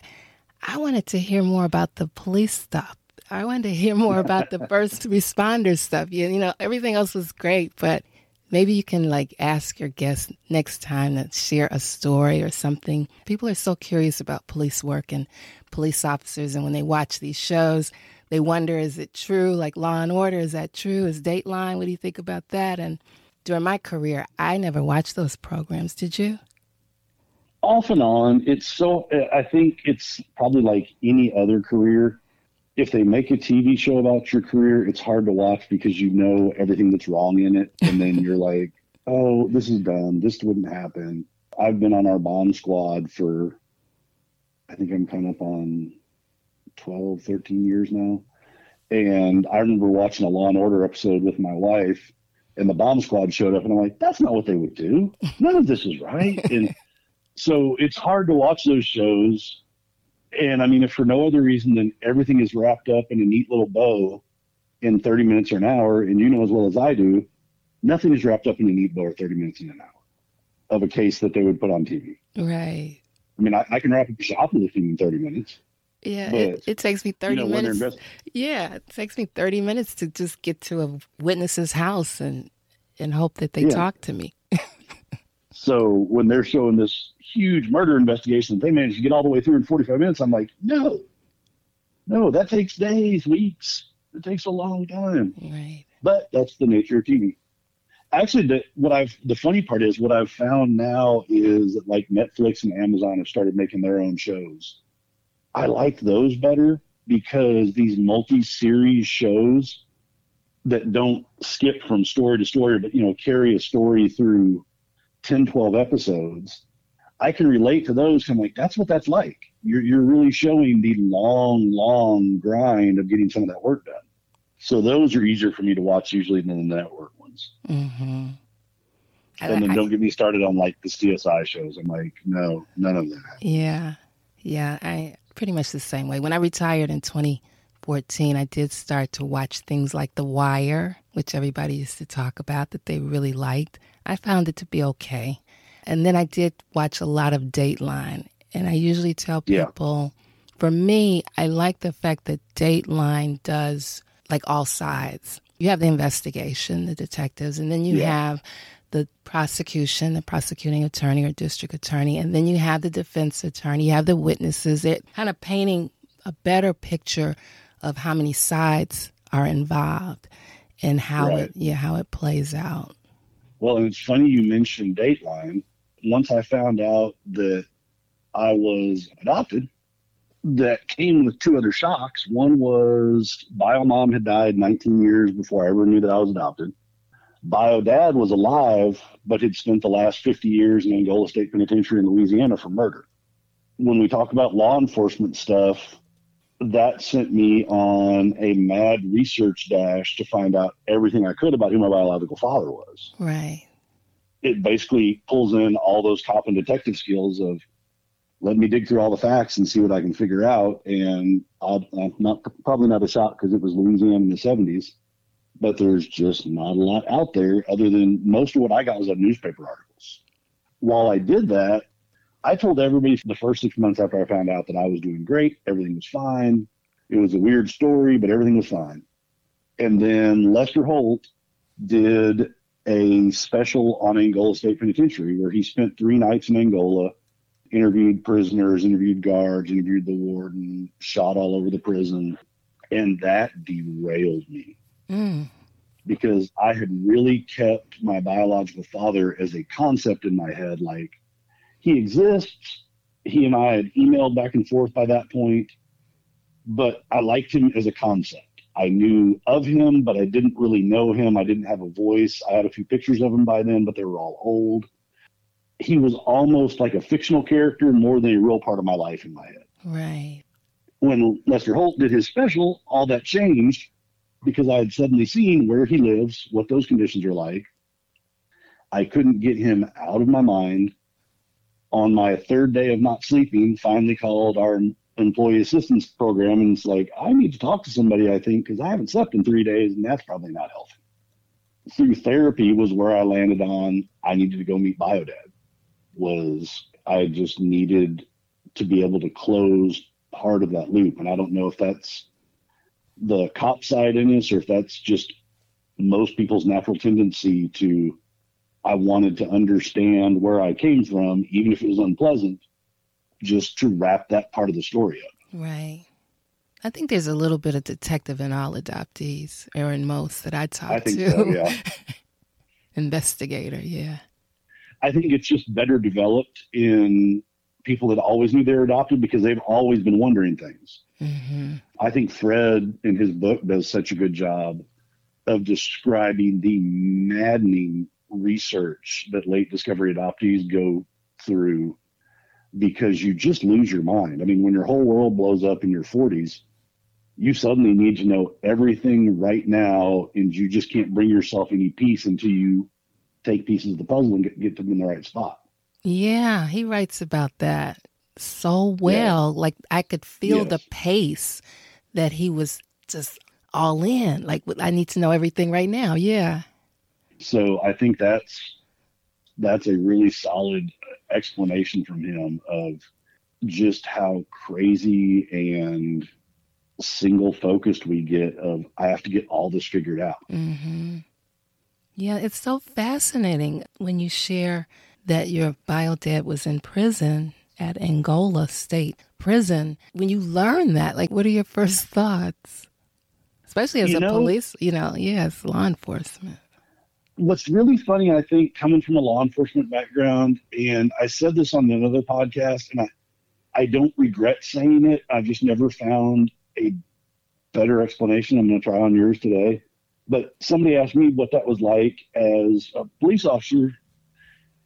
I wanted to hear more about the police stuff. I wanted to hear more about the first responder stuff. You, you know, everything else was great, but maybe you can like ask your guests next time to share a story or something. People are so curious about police work and police officers, and when they watch these shows, they wonder, is it true? Like Law and Order, is that true? Is Dateline? What do you think about that? And during my career, I never watched those programs. Did you? Off and on, it's so. Uh, I think it's probably like any other career if they make a TV show about your career, it's hard to watch because you know everything that's wrong in it. And then you're like, oh, this is dumb. This wouldn't happen. I've been on our bomb squad for, I think I'm coming up on 12, 13 years now. And I remember watching a Law and Order episode with my wife, and the bomb squad showed up, and I'm like, that's not what they would do. None of this is right. And so it's hard to watch those shows and I mean, if for no other reason than everything is wrapped up in a neat little bow in 30 minutes or an hour, and you know as well as I do, nothing is wrapped up in a neat bow or 30 minutes in an hour of a case that they would put on TV. Right. I mean, I, I can wrap up shop with a shoplifting in 30 minutes. Yeah, but, it, it, takes me 30 you know, minutes. Yeah, it takes me 30 minutes to just get to a witness's house and, and hope that they yeah. talk to me. so when they're showing this huge murder investigation that they managed to get all the way through in 45 minutes. I'm like, no, no, that takes days, weeks. It takes a long time. Right. But that's the nature of TV. Actually, the, what I've the funny part is what I've found now is that like Netflix and Amazon have started making their own shows. I like those better because these multi-series shows that don't skip from story to story, but you know carry a story through 10, 12 episodes I can relate to those. I'm like, that's what that's like. You're, you're really showing the long, long grind of getting some of that work done. So those are easier for me to watch usually than the network ones. Mm-hmm. And then don't get me started on like the CSI shows. I'm like, no, none of that. Yeah. Yeah, I pretty much the same way. When I retired in 2014, I did start to watch things like The Wire, which everybody used to talk about that they really liked. I found it to be okay. And then I did watch a lot of Dateline. And I usually tell people, yeah. for me, I like the fact that Dateline does like all sides. You have the investigation, the detectives, and then you yeah. have the prosecution, the prosecuting attorney or district attorney, and then you have the defense attorney, you have the witnesses. It kind of painting a better picture of how many sides are involved and how right. it yeah how it plays out. Well, and it's funny you mentioned Dateline. Once I found out that I was adopted, that came with two other shocks. One was bio mom had died 19 years before I ever knew that I was adopted bio dad was alive, but had spent the last 50 years in Angola State Penitentiary in Louisiana for murder. When we talk about law enforcement stuff, that sent me on a mad research dash to find out everything I could about who my biological father was. Right. It basically pulls in all those cop and detective skills of let me dig through all the facts and see what I can figure out. And i am not probably not a shock because it was Louisiana in the 70s but there's just not a lot out there other than most of what I got was on newspaper articles. While I did that, I told everybody for the first six months after I found out that I was doing great, everything was fine. It was a weird story, but everything was fine. And then Lester Holt did a special on Angola State Penitentiary where he spent three nights in Angola, interviewed prisoners, interviewed guards, interviewed the warden, shot all over the prison. And that derailed me mm. because I had really kept my biological father as a concept in my head. Like he exists. He and I had emailed back and forth by that point, but I liked him as a concept. I knew of him, but I didn't really know him. I didn't have a voice. I had a few pictures of him by then, but they were all old. He was almost like a fictional character more than a real part of my life in my head. Right. When Lester Holt did his special, all that changed because I had suddenly seen where he lives, what those conditions are like. I couldn't get him out of my mind. On my third day of not sleeping, finally called our employee assistance program and it's like, I need to talk to somebody, I think, because I haven't slept in three days and that's probably not healthy. Through therapy was where I landed on I needed to go meet Biodad. Was I just needed to be able to close part of that loop. And I don't know if that's the cop side in us or if that's just most people's natural tendency to I wanted to understand where I came from, even if it was unpleasant, just to wrap that part of the story up. Right. I think there's a little bit of detective in all adoptees, or in most that I talk I think to. So, yeah. Investigator, yeah. I think it's just better developed in people that always knew they were adopted because they've always been wondering things. Mm-hmm. I think Fred in his book does such a good job of describing the maddening research that late discovery adoptees go through because you just lose your mind. I mean, when your whole world blows up in your 40s, you suddenly need to know everything right now, and you just can't bring yourself any peace until you take pieces of the puzzle and get, get them in the right spot. Yeah, he writes about that so well. Like I could feel yes. the pace that he was just all in. Like I need to know everything right now. Yeah. So I think that's that's a really solid explanation from him of just how crazy and single focused we get of I have to get all this figured out. Mm-hmm. Yeah, it's so fascinating when you share that your bio dad was in prison at Angola State Prison. When you learn that, like, what are your first thoughts? Especially as you a know, police, you know, yes, law enforcement. What's really funny, I think, coming from a law enforcement background, and I said this on another podcast, and I, I don't regret saying it. I've just never found a better explanation. I'm going to try on yours today. But somebody asked me what that was like as a police officer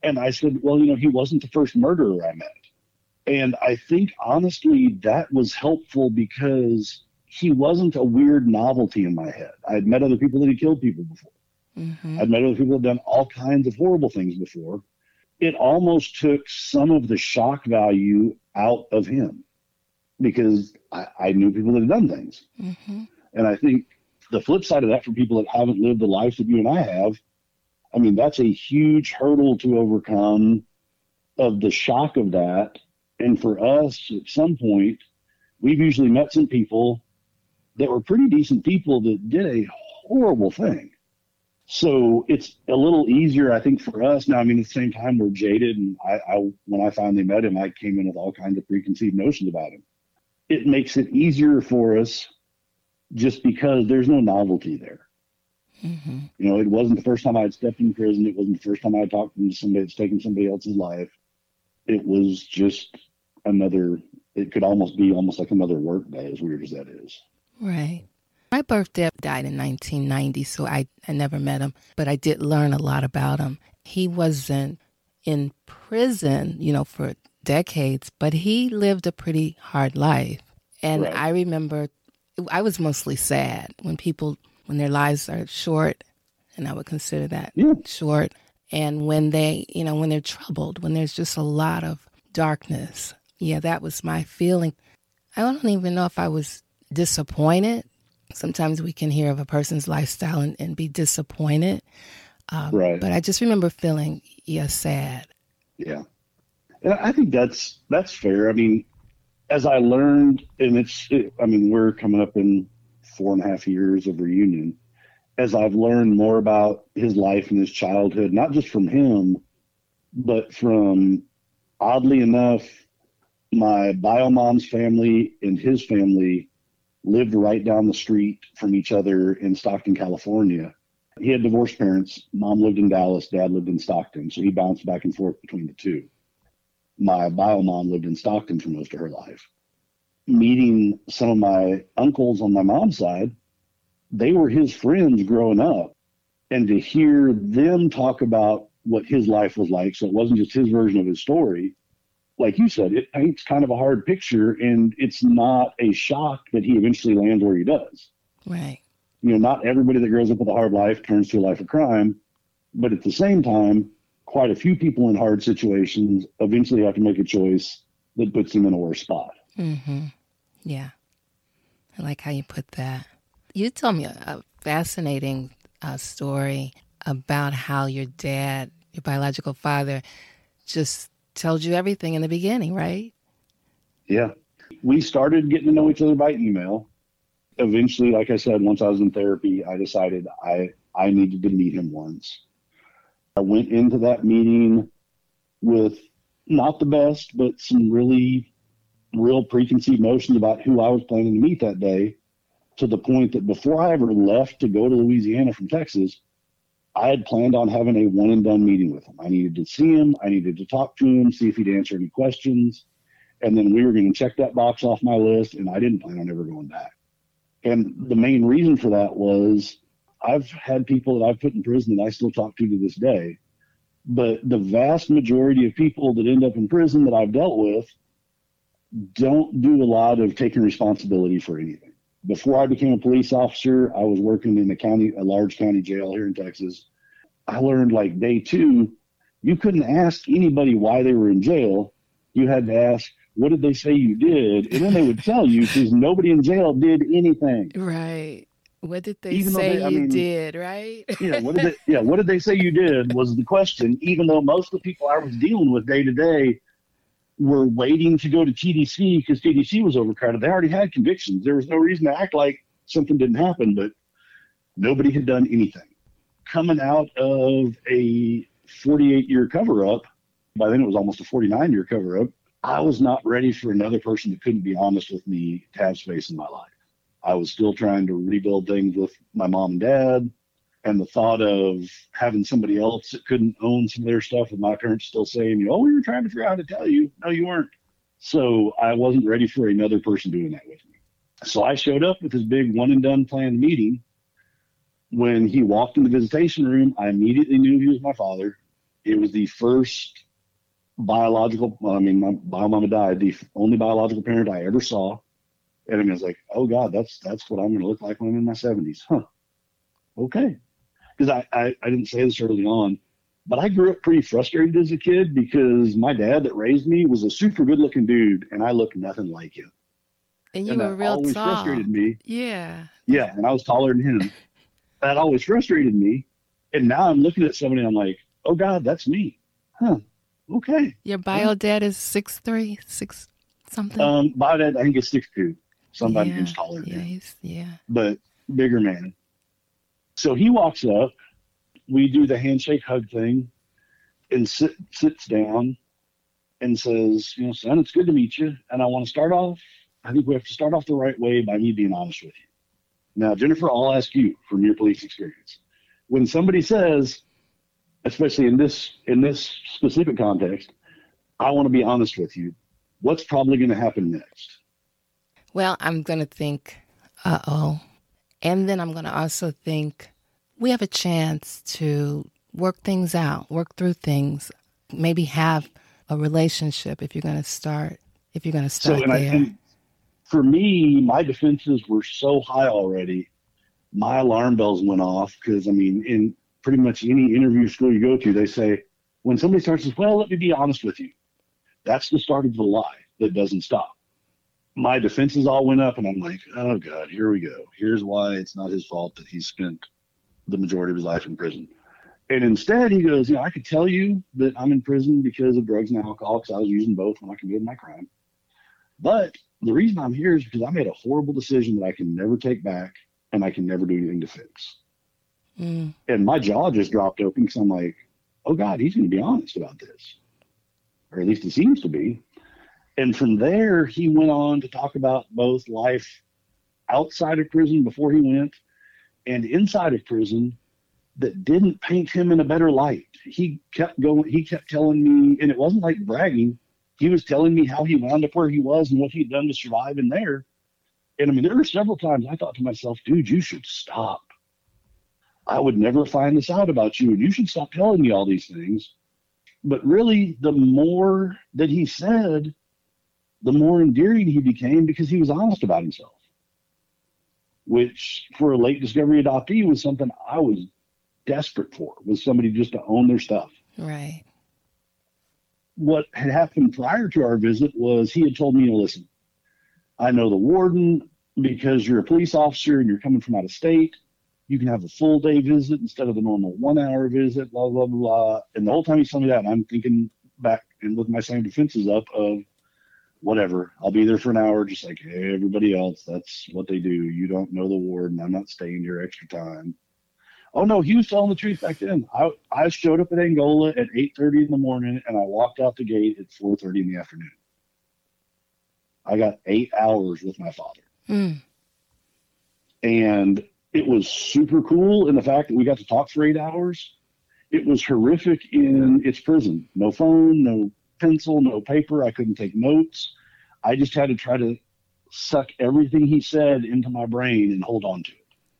and I said, well, you know, he wasn't the first murderer I met. And I think honestly that was helpful because he wasn't a weird novelty in my head. I'd met other people that had killed people before. Mm-hmm. I'd met other people that had done all kinds of horrible things before. It almost took some of the shock value out of him. because I, I knew people that had done things. Mm-hmm. And I think the flip side of that for people that haven't lived the life that you and I have, I mean, that's a huge hurdle to overcome of the shock of that. And for us, at some point, we've usually met some people that were pretty decent people that did a horrible thing. So it's a little easier, I think, for us now. I mean, at the same time, we're jaded, and I, I when I finally met him, I came in with all kinds of preconceived notions about him. It makes it easier for us just because there's no novelty there. Mm-hmm. You know, it wasn't the first time I had stepped in prison. It wasn't the first time I had talked to somebody that's taken somebody else's life. It was just another. It could almost be almost like another work day, as weird as that is. Right. My birthday died in 1990, so I, I never met him, but I did learn a lot about him. He wasn't in prison, you know, for decades, but he lived a pretty hard life. And Right. I remember I was mostly sad when people, when their lives are short, and I would consider that Yeah. short. And when they, you know, when they're troubled, when there's just a lot of darkness. Yeah, that was my feeling. I don't even know if I was disappointed. Sometimes we can hear of a person's lifestyle and, and be disappointed. Um, Right. But I just remember feeling, yeah, sad. Yeah, and I think that's that's fair. I mean, as I learned, and it's, it, I mean, we're coming up in four and a half years of reunion. As I've learned more about his life and his childhood, not just from him, but from, oddly enough, my bio mom's family and his family lived right down the street from each other in Stockton, California. He had divorced parents. Mom lived in Dallas, dad lived in Stockton, so he bounced back and forth between the two. My bio mom lived in Stockton for most of her life. Meeting some of my uncles on my mom's side, they were his friends growing up. And to hear them talk about what his life was like, so it wasn't just his version of his story, like you said, it paints kind of a hard picture, and it's not a shock that he eventually lands where he does Right. you know, not everybody that grows up with a hard life turns to a life of crime, but at the same time, quite a few people in hard situations eventually have to make a choice that puts them in a worse spot. Mm-hmm. Yeah. I like how you put that. You told me a, a fascinating uh, story about how your dad, your biological father, just told you everything in the beginning, right? Yeah. We started getting to know each other by email. Eventually, like I said, once I was in therapy, I decided I, I needed to meet him once. I went into that meeting with not the best, but some really real preconceived notions about who I was planning to meet that day to the point that before I ever left to go to Louisiana from Texas, I had planned on having a one and done meeting with him. I needed to see him, I needed to talk to him, see if he'd answer any questions. And then we were going to check that box off my list, and I didn't plan on ever going back. And the main reason for that was I've had people that I've put in prison that I still talk to to this day. But the vast majority of people that end up in prison that I've dealt with don't do a lot of taking responsibility for anything. Before I became a police officer, I was working in a county, a large county jail here in Texas. I learned like day two, you couldn't ask anybody why they were in jail. You had to ask, what did they say you did? And then they would tell you because nobody in jail did anything. Right. What did they Even say they- I you mean- did, right? Yeah, what did they, yeah, what did they say you did was the question, even though most of the people I was dealing with day to day were waiting to go to TDC because TDC was overcrowded. They already had convictions. There was no reason to act like something didn't happen, but nobody had done anything. Coming out of a 48 year cover up, by then it was almost a 49 year cover up, I was not ready for another person that couldn't be honest with me to have space in my life. I was still trying to rebuild things with my mom and dad. And the thought of having somebody else that couldn't own some of their stuff with my parents still saying, oh, we were trying to figure out how to tell you. No, you weren't. So I wasn't ready for another person doing that with me. So I showed up with this big one and done planned meeting. When he walked in the visitation room, I immediately knew he was my father. It was the first biological, I mean, my bio died, the only biological parent I ever saw. And I was like, oh God, that's that's what I'm going to look like when I'm in my 70s. Huh. Okay. Because I, I, I didn't say this early on, but I grew up pretty frustrated as a kid because my dad that raised me was a super good looking dude and I looked nothing like him. And you and were that real always tall. frustrated me. Yeah. Yeah, and I was taller than him. that always frustrated me. And now I'm looking at somebody and I'm like, oh God, that's me. Huh. Okay. Your bio dad is six three, six something. Um, by dad I think it's six two. Somebody yeah. who's taller than Yeah, him, yeah. but bigger man. So he walks up. We do the handshake hug thing, and sit, sits down, and says, "You know, son, it's good to meet you. And I want to start off. I think we have to start off the right way by me being honest with you. Now, Jennifer, I'll ask you from your police experience. When somebody says, especially in this in this specific context, I want to be honest with you. What's probably going to happen next? Well, I'm going to think, uh oh. And then I'm going to also think we have a chance to work things out, work through things, maybe have a relationship if you're going to start, if you're going to So, start I there. think for me, my defenses were so high already. My alarm bells went off because, I mean, in pretty much any interview school you go to, they say, when somebody starts well, let me be honest with you. That's the start of the lie that doesn't stop. My defenses all went up, and I'm like, oh, God, here we go. Here's why it's not his fault that he spent the majority of his life in prison. And instead, he goes, you know, I could tell you that I'm in prison because of drugs and alcohol because I was using both when I committed my crime. But the reason I'm here is because I made a horrible decision that I can never take back and I can never do anything to fix. Mm, And my jaw just dropped open because I'm like, oh God, he's going to be honest about this. Or at least he seems to be. And from there, he went on to talk about both life outside of prison before he went and inside of prison that didn't paint him in a better light. He kept going, he kept telling me, and it wasn't like bragging. He was telling me how he wound up where he was and what he'd done to survive in there. And I mean, there were several times I thought to myself, dude, you should stop. I would never find this out about you, and you should stop telling me all these things. But really, the more that he said, the more endearing he became because he was honest about himself. Which, for a late discovery adoptee, was something I was desperate for, was somebody just to own their stuff. right. What had happened prior to our visit was he had told me, to listen, I know the warden because you're a police officer and you're coming from out of state. You can have a full day visit instead of the normal one hour visit, blah, blah, blah. And the whole time he's telling me that, I'm thinking back and with my same defenses up of whatever. I'll be there for an hour, just like everybody else. That's what they do. You don't know the warden. I'm not staying here extra time. Oh no, he was telling the truth back then. I I showed up at Angola at 8:30 in the morning and I walked out the gate at 4:30 in the afternoon. I got eight hours with my father, Mm, and it was super cool in the fact that we got to talk for eight hours. It was horrific in its prison. No phone, no pencil, no paper. I couldn't take notes. I just had to try to suck everything he said into my brain and hold on to it.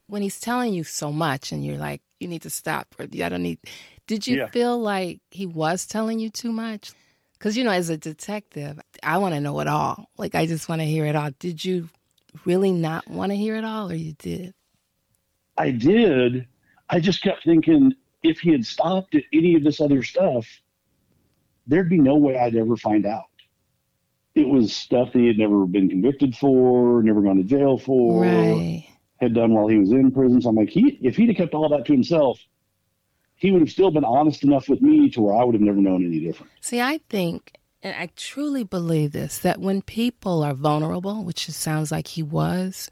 when he's telling you so much and you're like, you need to stop or I don't need. Did you Yeah. feel like he was telling you too much? Because, you know, as a detective, I want to know it all. Like, I just want to hear it all. Did you really not want to hear it all or you did? I did. I just kept thinking if he had stopped at any of this other stuff, there'd be no way I'd ever find out. It was stuff that he had never been convicted for, never gone to jail for, Right. had done while he was in prison. So I'm like, he if he'd have kept all that to himself, he would have still been honest enough with me to where I would have never known any different. See, I think, and I truly believe this, that when people are vulnerable, which it sounds like he was,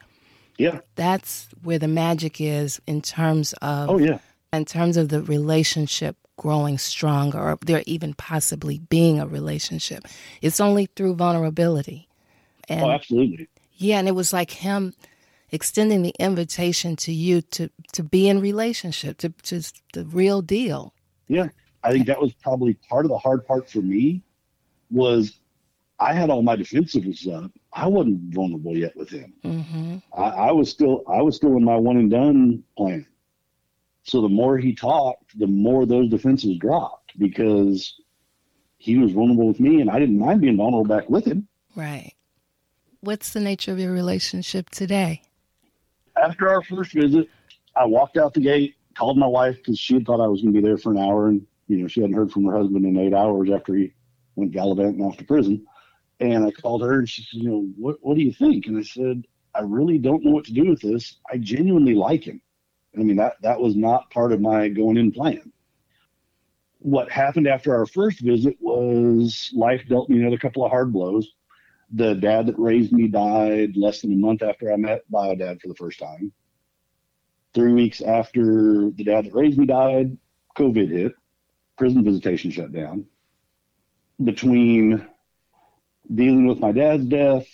Yeah. that's where the magic is in terms of Oh yeah. in terms of the relationship growing stronger or there even possibly being a relationship. It's only through vulnerability. And Oh, absolutely. yeah, and it was like him extending the invitation to you to to be in relationship, to to the real deal. Yeah. I think that was probably part of the hard part for me was I had all my defensives up. I wasn't vulnerable yet with him. hmm I, I was still I was still in my one and done plan. So the more he talked, the more those defenses dropped because he was vulnerable with me and I didn't mind being vulnerable back with him. Right. What's the nature of your relationship today? After our first visit, I walked out the gate, called my wife because she had thought I was going to be there for an hour, and you know she hadn't heard from her husband in eight hours after he went gallivanting off to prison. And I called her and she said, you know, what, what do you think? And I said, I really don't know what to do with this. I genuinely like him. I mean, that, that was not part of my going in plan. What happened after our first visit was life dealt me another couple of hard blows. The dad that raised me died less than a month after I met Bio Dad for the first time. Three weeks after the dad that raised me died, COVID hit, prison visitation shut down. Between dealing with my dad's death,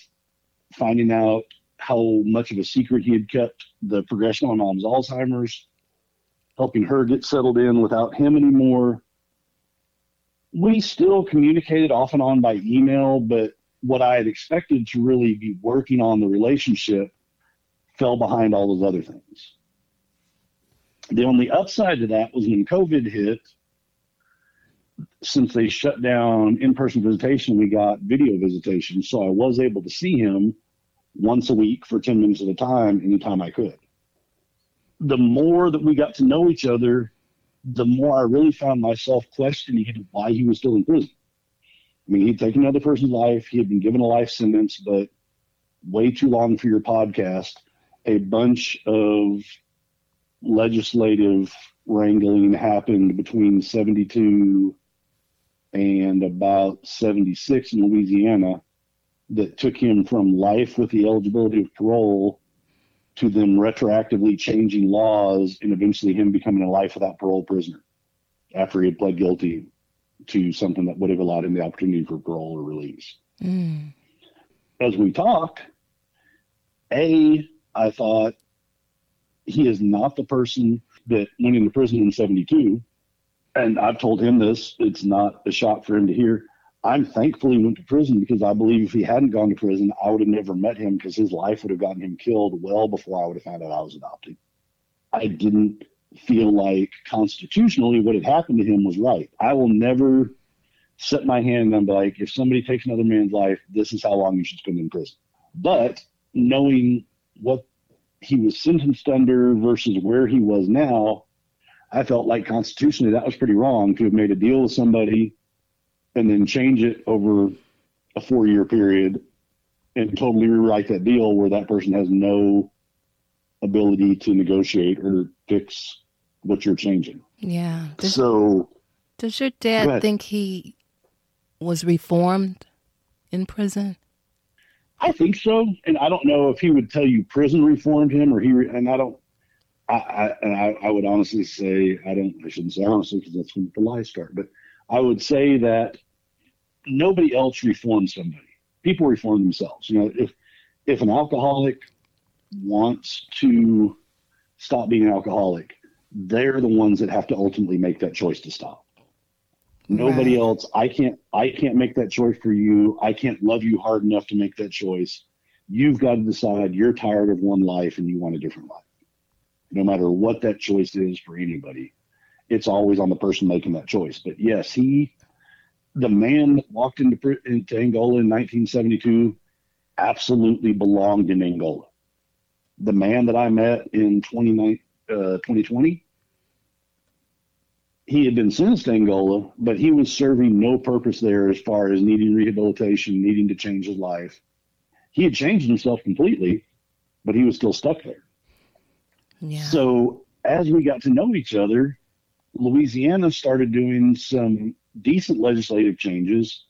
finding out how much of a secret he had kept the progression on mom's Alzheimer's, helping her get settled in without him anymore. We still communicated off and on by email, but what I had expected to really be working on the relationship fell behind all those other things. The only upside to that was when COVID hit, since they shut down in person visitation, we got video visitation. So I was able to see him once a week for 10 minutes at a time, anytime I could. The more that we got to know each other, the more I really found myself questioning why he was still in prison. I mean, he'd taken another person's life, he had been given a life sentence, but way too long for your podcast. A bunch of legislative wrangling happened between 72 and about 76 in Louisiana that took him from life with the eligibility of parole to them retroactively changing laws and eventually him becoming a life without parole prisoner after he had pled guilty to something that would have allowed him the opportunity for parole or release. Mm. As we talk, A, I thought he is not the person that went into prison in 72. And I've told him this, it's not a shock for him to hear. I'm thankful he went to prison because I believe if he hadn't gone to prison, I would have never met him because his life would have gotten him killed well before I would have found out I was adopted. I didn't feel like constitutionally what had happened to him was right. I will never set my hand and be like, if somebody takes another man's life, this is how long you should spend in prison. But knowing what he was sentenced under versus where he was now, I felt like constitutionally that was pretty wrong to have made a deal with somebody and then change it over a four year period and totally rewrite that deal where that person has no ability to negotiate or fix what you're changing. Yeah. Does, so does your dad think he was reformed in prison? I think so, and I don't know if he would tell you prison reformed him or he. Re- and I don't. I, I and I, I, would honestly say I don't. I shouldn't say honestly because that's when the lies start. But I would say that nobody else reforms somebody. People reform themselves. You know, if if an alcoholic wants to stop being an alcoholic, they're the ones that have to ultimately make that choice to stop. Nobody right. else. I can't. I can't make that choice for you. I can't love you hard enough to make that choice. You've got to decide. You're tired of one life and you want a different life. No matter what that choice is for anybody, it's always on the person making that choice. But yes, he, the man that walked into, into Angola in 1972, absolutely belonged in Angola. The man that I met in 29, uh, 2020 he had been sentenced to Angola, but he was serving no purpose there as far as needing rehabilitation, needing to change his life. He had changed himself completely, but he was still stuck there. Yeah. So as we got to know each other, Louisiana started doing some decent legislative changes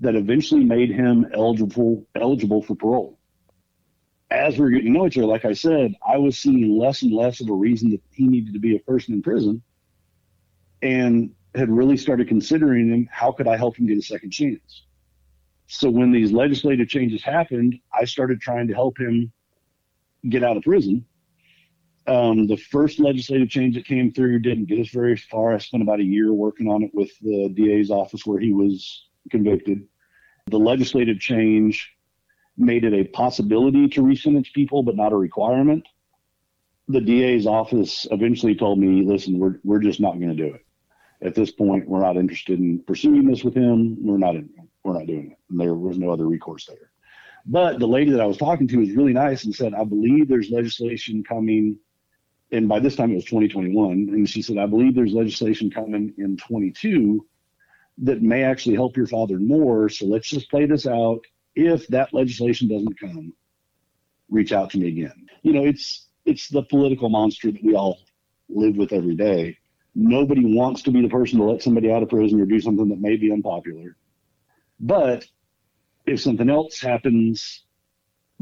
that eventually made him eligible eligible for parole. As we are getting other, like I said, I was seeing less and less of a reason that he needed to be a person in prison and had really started considering him how could I help him get a second chance. So when these legislative changes happened, I started trying to help him get out of prison. Um, the first legislative change that came through didn't get us very far. I spent about a year working on it with the DA's office where he was convicted. The legislative change made it a possibility to resentence people, but not a requirement. The DA's office eventually told me, listen, we're, we're just not going to do it at this point, we're not interested in pursuing this with him. We're not in, we're not doing it. And there was no other recourse there. But the lady that I was talking to was really nice and said, I believe there's legislation coming. And by this time it was 2021. And she said, I believe there's legislation coming in 22 that may actually help your father more. So let's just play this out. If that legislation doesn't come, reach out to me again. You know, it's it's the political monster that we all live with every day. Nobody wants to be the person to let somebody out of prison or do something that may be unpopular. But if something else happens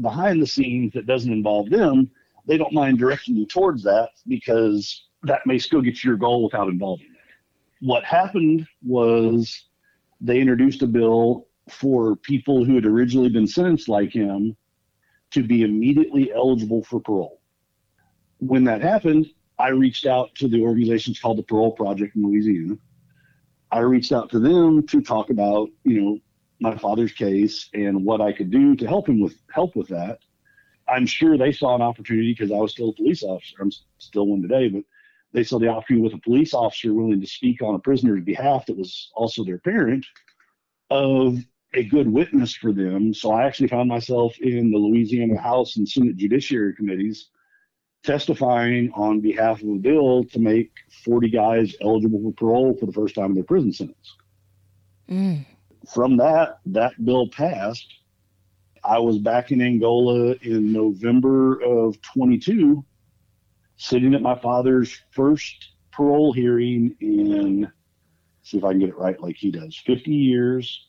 behind the scenes that doesn't involve them, they don't mind directing you towards that because that may still get you your goal without involving them. What happened was they introduced a bill for people who had originally been sentenced like him to be immediately eligible for parole. When that happened, I reached out to the organizations called the Parole Project in Louisiana. I reached out to them to talk about, you know, my father's case and what I could do to help him with help with that. I'm sure they saw an opportunity because I was still a police officer. I'm still one today, but they saw the opportunity with a police officer willing to speak on a prisoner's behalf that was also their parent of a good witness for them. So I actually found myself in the Louisiana House and Senate Judiciary Committees testifying on behalf of a bill to make 40 guys eligible for parole for the first time in their prison sentence. Mm. From that, that bill passed. I was back in Angola in November of 22, sitting at my father's first parole hearing in, see if I can get it right like he does, 50 years,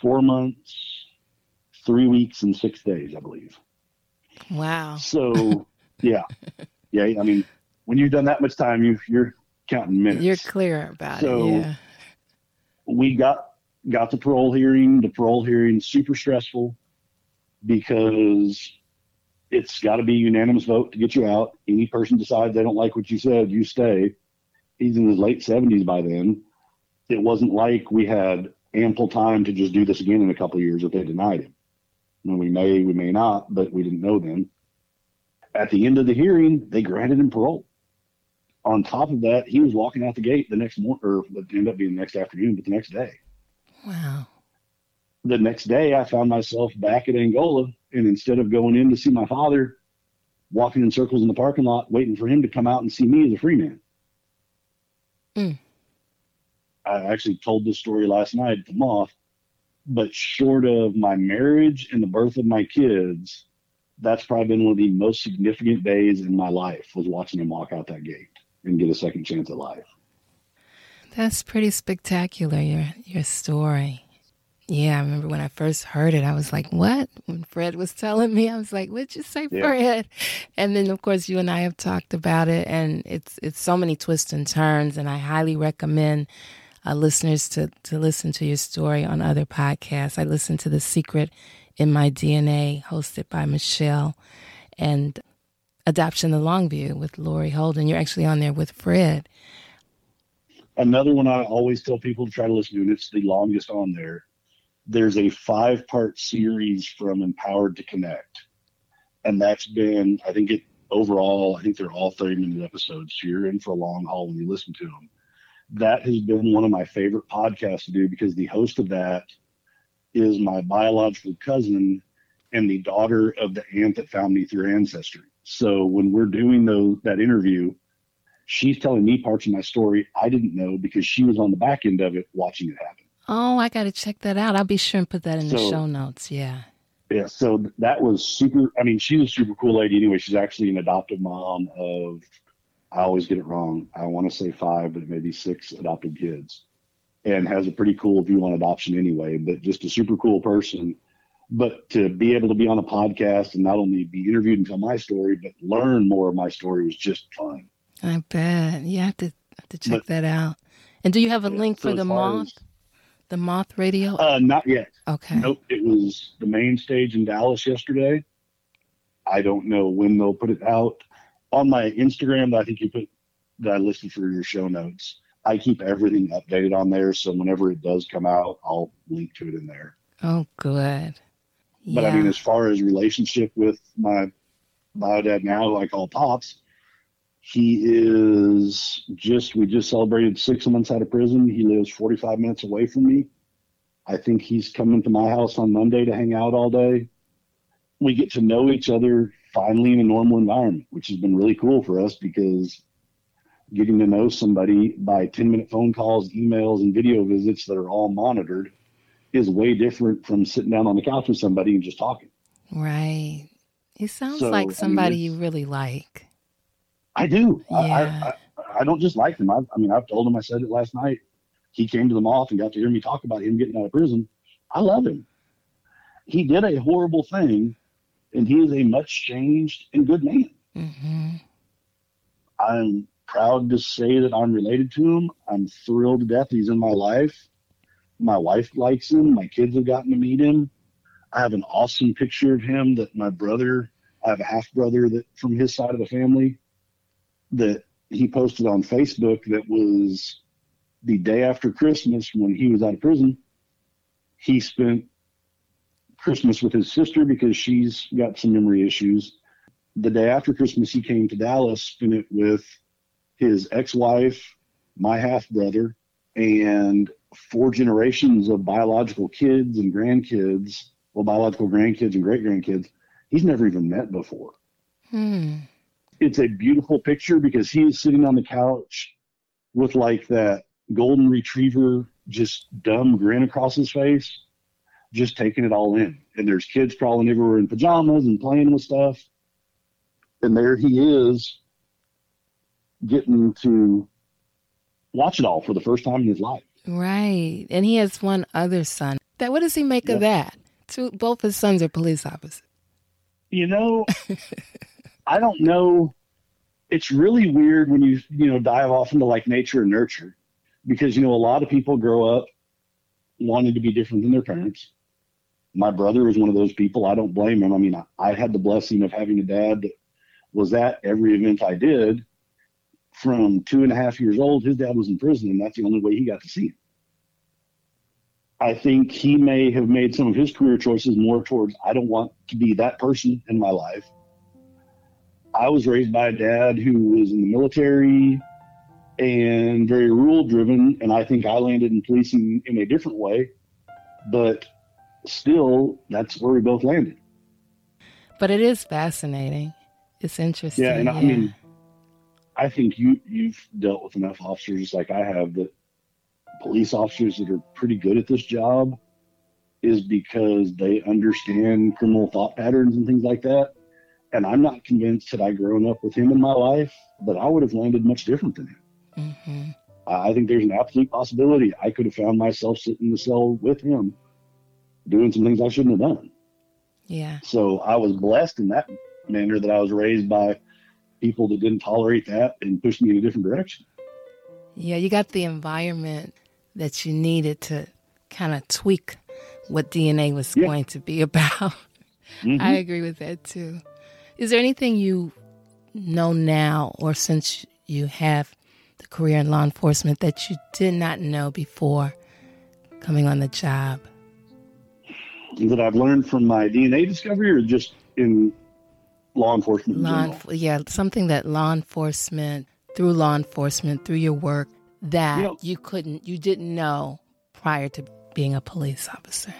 four months, three weeks, and six days, I believe. Wow. So, yeah. Yeah. I mean, when you've done that much time, you, you're counting minutes. You're clear about so it. Yeah. We got got the parole hearing. The parole hearing super stressful because it's got to be unanimous vote to get you out. Any person decides they don't like what you said, you stay. He's in his late 70s by then. It wasn't like we had ample time to just do this again in a couple of years if they denied him. We may, we may not, but we didn't know then. At the end of the hearing, they granted him parole. On top of that, he was walking out the gate the next morning, or it ended up being the next afternoon, but the next day. Wow. The next day, I found myself back at Angola, and instead of going in to see my father, walking in circles in the parking lot, waiting for him to come out and see me as a free man. Mm. I actually told this story last night the Moth, but short of my marriage and the birth of my kids, that's probably been one of the most significant days in my life was watching him walk out that gate and get a second chance at life. That's pretty spectacular, your your story. Yeah, I remember when I first heard it, I was like, what? When Fred was telling me, I was like, what'd you say, yeah. Fred? And then of course you and I have talked about it and it's it's so many twists and turns and I highly recommend uh, listeners to, to listen to your story on other podcasts. I listened to The Secret in My DNA, hosted by Michelle, and Adoption the Longview with Laurie Holden. You're actually on there with Fred. Another one I always tell people to try to listen to, and it's the longest on there. There's a five part series from Empowered to Connect. And that's been, I think it overall, I think they're all 30 minute episodes. So you're in for a long haul when you listen to them. That has been one of my favorite podcasts to do because the host of that is my biological cousin and the daughter of the aunt that found me through ancestry. So when we're doing those that interview, she's telling me parts of my story I didn't know because she was on the back end of it watching it happen. Oh, I got to check that out. I'll be sure and put that in so, the show notes. Yeah. Yeah. So that was super. I mean, she's a super cool lady anyway. She's actually an adoptive mom of, I always get it wrong. I want to say five, but maybe six adopted kids and has a pretty cool view on adoption anyway, but just a super cool person. But to be able to be on a podcast and not only be interviewed and tell my story, but learn more of my story was just fun. I bet. You have to have to check but, that out. And do you have a yeah, link so for the moth? As, the moth radio? Uh, not yet. Okay. Nope. It was the main stage in Dallas yesterday. I don't know when they'll put it out. On my Instagram, that I think you put that I listed for your show notes. I keep everything updated on there, so whenever it does come out, I'll link to it in there. Oh, good. But I mean, as far as relationship with my my dad now, who I call Pops, he is just, we just celebrated six months out of prison. He lives 45 minutes away from me. I think he's coming to my house on Monday to hang out all day. We get to know each other finally in a normal environment, which has been really cool for us because getting to know somebody by 10 minute phone calls, emails, and video visits that are all monitored is way different from sitting down on the couch with somebody and just talking. Right. He sounds so, like somebody I mean, you really like. I do. Yeah. I, I, I, don't just like him. I, I mean, I've told him, I said it last night. He came to the Moth and got to hear me talk about him getting out of prison. I love him. He did a horrible thing, and he is a much changed and good man. Mm-hmm. I'm proud to say that I'm related to him. I'm thrilled to death he's in my life. My wife likes him. My kids have gotten to meet him. I have an awesome picture of him that my brother, I have a half brother that from his side of the family that he posted on Facebook that was the day after Christmas when he was out of prison. He spent Christmas with his sister because she's got some memory issues. The day after Christmas, he came to Dallas, spent it with his ex-wife, my half brother, and four generations of biological kids and grandkids, well, biological grandkids and great grandkids, he's never even met before. Hmm. It's a beautiful picture because he is sitting on the couch with like that golden retriever, just dumb grin across his face, just taking it all in. And there's kids crawling everywhere in pajamas and playing with stuff. And there he is getting to watch it all for the first time in his life. Right. And he has one other son. That what does he make of that? Two both his sons are police officers. You know, I don't know. It's really weird when you, you know, dive off into like nature and nurture because you know a lot of people grow up wanting to be different than their parents. My brother is one of those people. I don't blame him. I mean, I, I had the blessing of having a dad that was at every event I did, from two and a half years old, his dad was in prison, and that's the only way he got to see him. I think he may have made some of his career choices more towards, I don't want to be that person in my life. I was raised by a dad who was in the military and very rule driven, and I think I landed in policing in a different way, but still, that's where we both landed. But it is fascinating. It's interesting. Yeah, and yeah. I mean, I think you you've dealt with enough officers like I have that police officers that are pretty good at this job is because they understand criminal thought patterns and things like that. And I'm not convinced that I grown up with him in my life that I would have landed much different than him. Mm-hmm. I think there's an absolute possibility I could have found myself sitting in the cell with him doing some things I shouldn't have done. Yeah. So I was blessed in that manner that I was raised by people that didn't tolerate that and pushed me in a different direction. Yeah, you got the environment that you needed to kind of tweak what DNA was yeah. going to be about. Mm-hmm. I agree with that too. Is there anything you know now or since you have the career in law enforcement that you did not know before coming on the job? That I've learned from my DNA discovery or just in law enforcement. Law, yeah, something that law enforcement, through law enforcement, through your work, that you, know, you couldn't, you didn't know prior to being a police officer.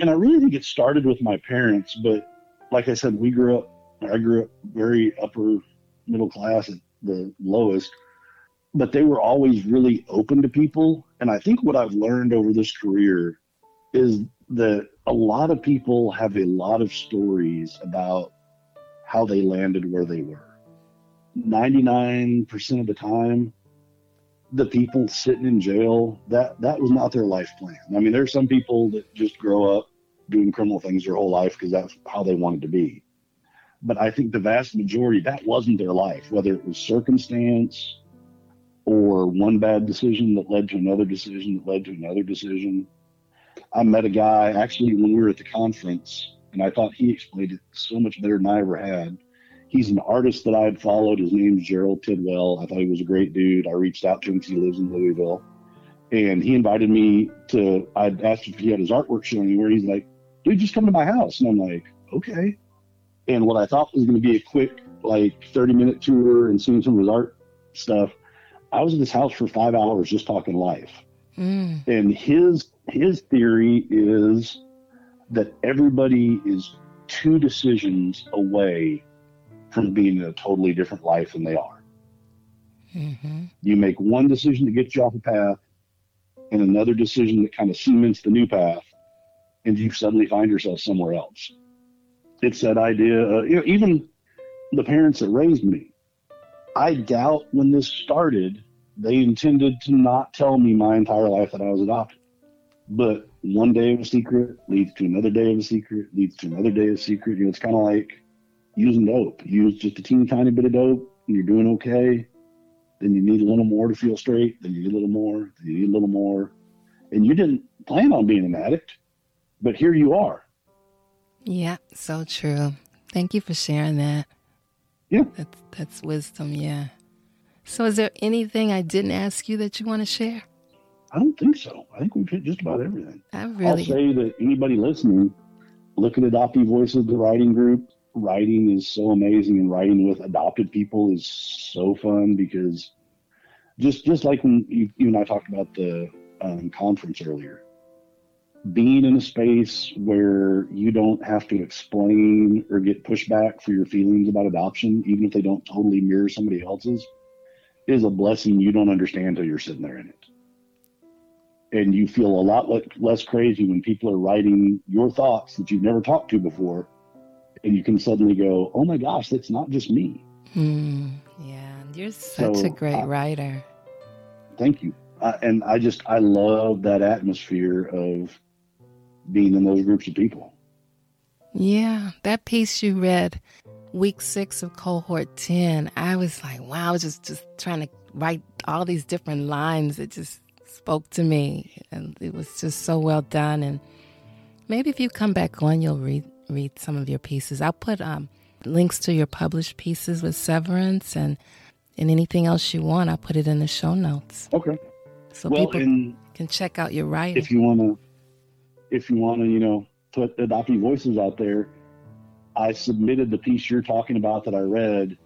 And I really think it started with my parents, but like I said, we grew up, I grew up very upper middle class at the lowest, but they were always really open to people. And I think what I've learned over this career is that a lot of people have a lot of stories about how they landed where they were. 99% of the time, the people sitting in jail, that, that was not their life plan. I mean, there's some people that just grow up doing criminal things their whole life because that's how they wanted to be. But I think the vast majority, that wasn't their life, whether it was circumstance or one bad decision that led to another decision that led to another decision. I met a guy actually when we were at the conference and I thought he explained it so much better than I ever had. He's an artist that I had followed. His name's Gerald Tidwell. I thought he was a great dude. I reached out to him because he lives in Louisville, and he invited me to. I'd asked if he had his artwork shown anywhere. He's like, "Dude, just come to my house," and I'm like, "Okay." And what I thought was going to be a quick, like, 30 minute tour and seeing some of his art stuff, I was in his house for five hours just talking life. Mm. And his his theory is that everybody is two decisions away from being in a totally different life than they are. Mm-hmm. You make one decision to get you off a path, and another decision that kind of cements the new path, and you suddenly find yourself somewhere else. It's that idea. Uh, even the parents that raised me, I doubt when this started they intended to not tell me my entire life that I was adopted. But one day of a secret leads to another day of a secret, leads to another day of a secret. You know, it's kind of like using dope. Use just a teeny tiny bit of dope, and you're doing okay. Then you need a little more to feel straight. Then you need a little more. Then you need a little more. And you didn't plan on being an addict, but here you are. Yeah, so true. Thank you for sharing that. Yeah. That's that's wisdom, yeah. So is there anything I didn't ask you that you want to share? I don't think so. I think we've hit just about everything. I really I'll say that anybody listening, look at Adoptee Voices, the writing group. Writing is so amazing, and writing with adopted people is so fun because just just like when you, you and I talked about the um, conference earlier, being in a space where you don't have to explain or get pushback for your feelings about adoption, even if they don't totally mirror somebody else's, is a blessing you don't understand until you're sitting there in it. And you feel a lot less crazy when people are writing your thoughts that you've never talked to before. And you can suddenly go, oh my gosh, that's not just me. Mm, yeah, you're such so, a great uh, writer. Thank you. Uh, and I just, I love that atmosphere of being in those groups of people. Yeah, that piece you read week six of cohort 10, I was like, wow, I was just, just trying to write all these different lines that just spoke to me. And it was just so well done. And maybe if you come back on, you'll read, read some of your pieces. I'll put um, links to your published pieces with Severance and, and anything else you want. I'll put it in the show notes. Okay. So well, people can check out your writing. If you want to, if you want to, you know, put adoptee voices out there, I submitted the piece you're talking about that I read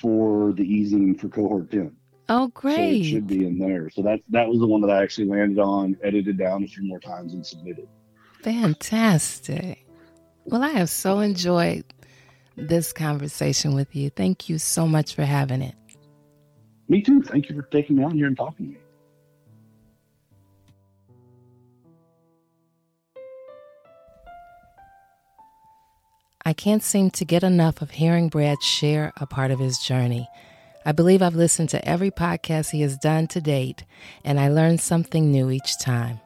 for the easing for cohort 10. Oh, great. So it should be in there. So that that was the one that I actually landed on, edited down a few more times, and submitted. Fantastic. Well, I have so enjoyed this conversation with you. Thank you so much for having it. Me too. Thank you for taking me on here and talking to me. I can't seem to get enough of hearing Brad share a part of his journey. I believe I've listened to every podcast he has done to date, and I learn something new each time.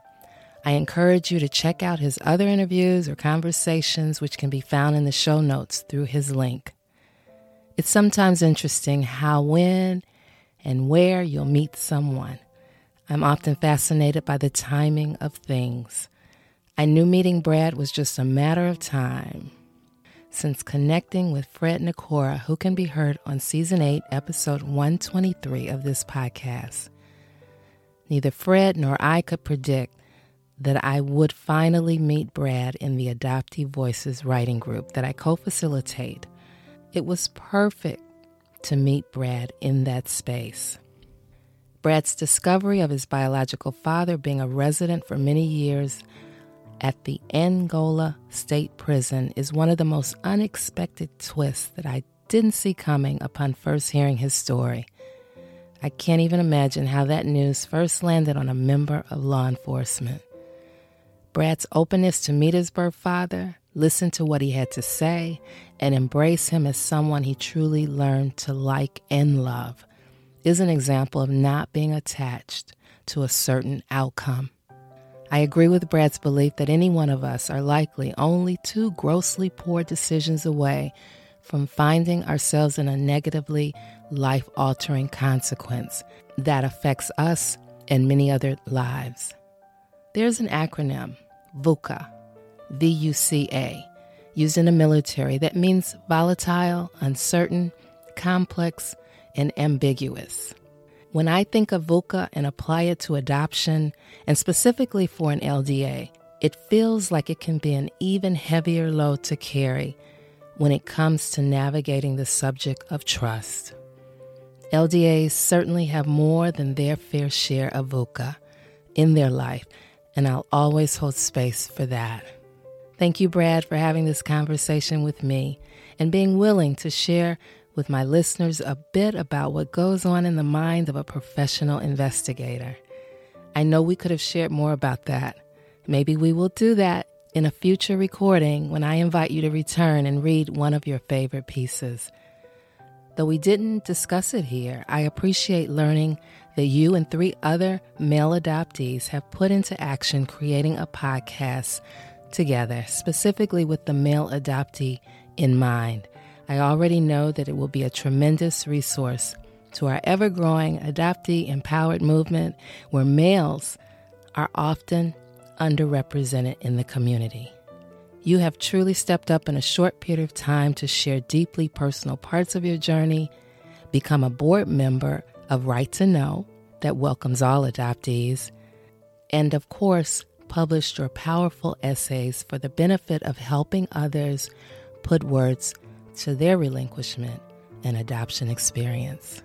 I encourage you to check out his other interviews or conversations, which can be found in the show notes through his link. It's sometimes interesting how, when, and where you'll meet someone. I'm often fascinated by the timing of things. I knew meeting Brad was just a matter of time since connecting with Fred Nicora, who can be heard on Season 8, Episode 123 of this podcast. Neither Fred nor I could predict that I would finally meet Brad in the Adoptee Voices writing group that I co facilitate. It was perfect to meet Brad in that space. Brad's discovery of his biological father being a resident for many years at the Angola State Prison is one of the most unexpected twists that I didn't see coming upon first hearing his story. I can't even imagine how that news first landed on a member of law enforcement. Brad's openness to meet his birth father, listen to what he had to say, and embrace him as someone he truly learned to like and love is an example of not being attached to a certain outcome. I agree with Brad's belief that any one of us are likely only two grossly poor decisions away from finding ourselves in a negatively life altering consequence that affects us and many other lives. There's an acronym, VUCA, V U C A, used in the military that means volatile, uncertain, complex, and ambiguous. When I think of VUCA and apply it to adoption, and specifically for an LDA, it feels like it can be an even heavier load to carry when it comes to navigating the subject of trust. LDAs certainly have more than their fair share of VUCA in their life, and I'll always hold space for that. Thank you, Brad, for having this conversation with me and being willing to share with my listeners a bit about what goes on in the mind of a professional investigator. I know we could have shared more about that. Maybe we will do that in a future recording when I invite you to return and read one of your favorite pieces. Though we didn't discuss it here, I appreciate learning that you and three other male adoptees have put into action creating a podcast together, specifically with the male adoptee in mind. I already know that it will be a tremendous resource to our ever growing adoptee empowered movement, where males are often underrepresented in the community. You have truly stepped up in a short period of time to share deeply personal parts of your journey, become a board member of Right to Know that welcomes all adoptees, and of course, published your powerful essays for the benefit of helping others put words to their relinquishment and adoption experience.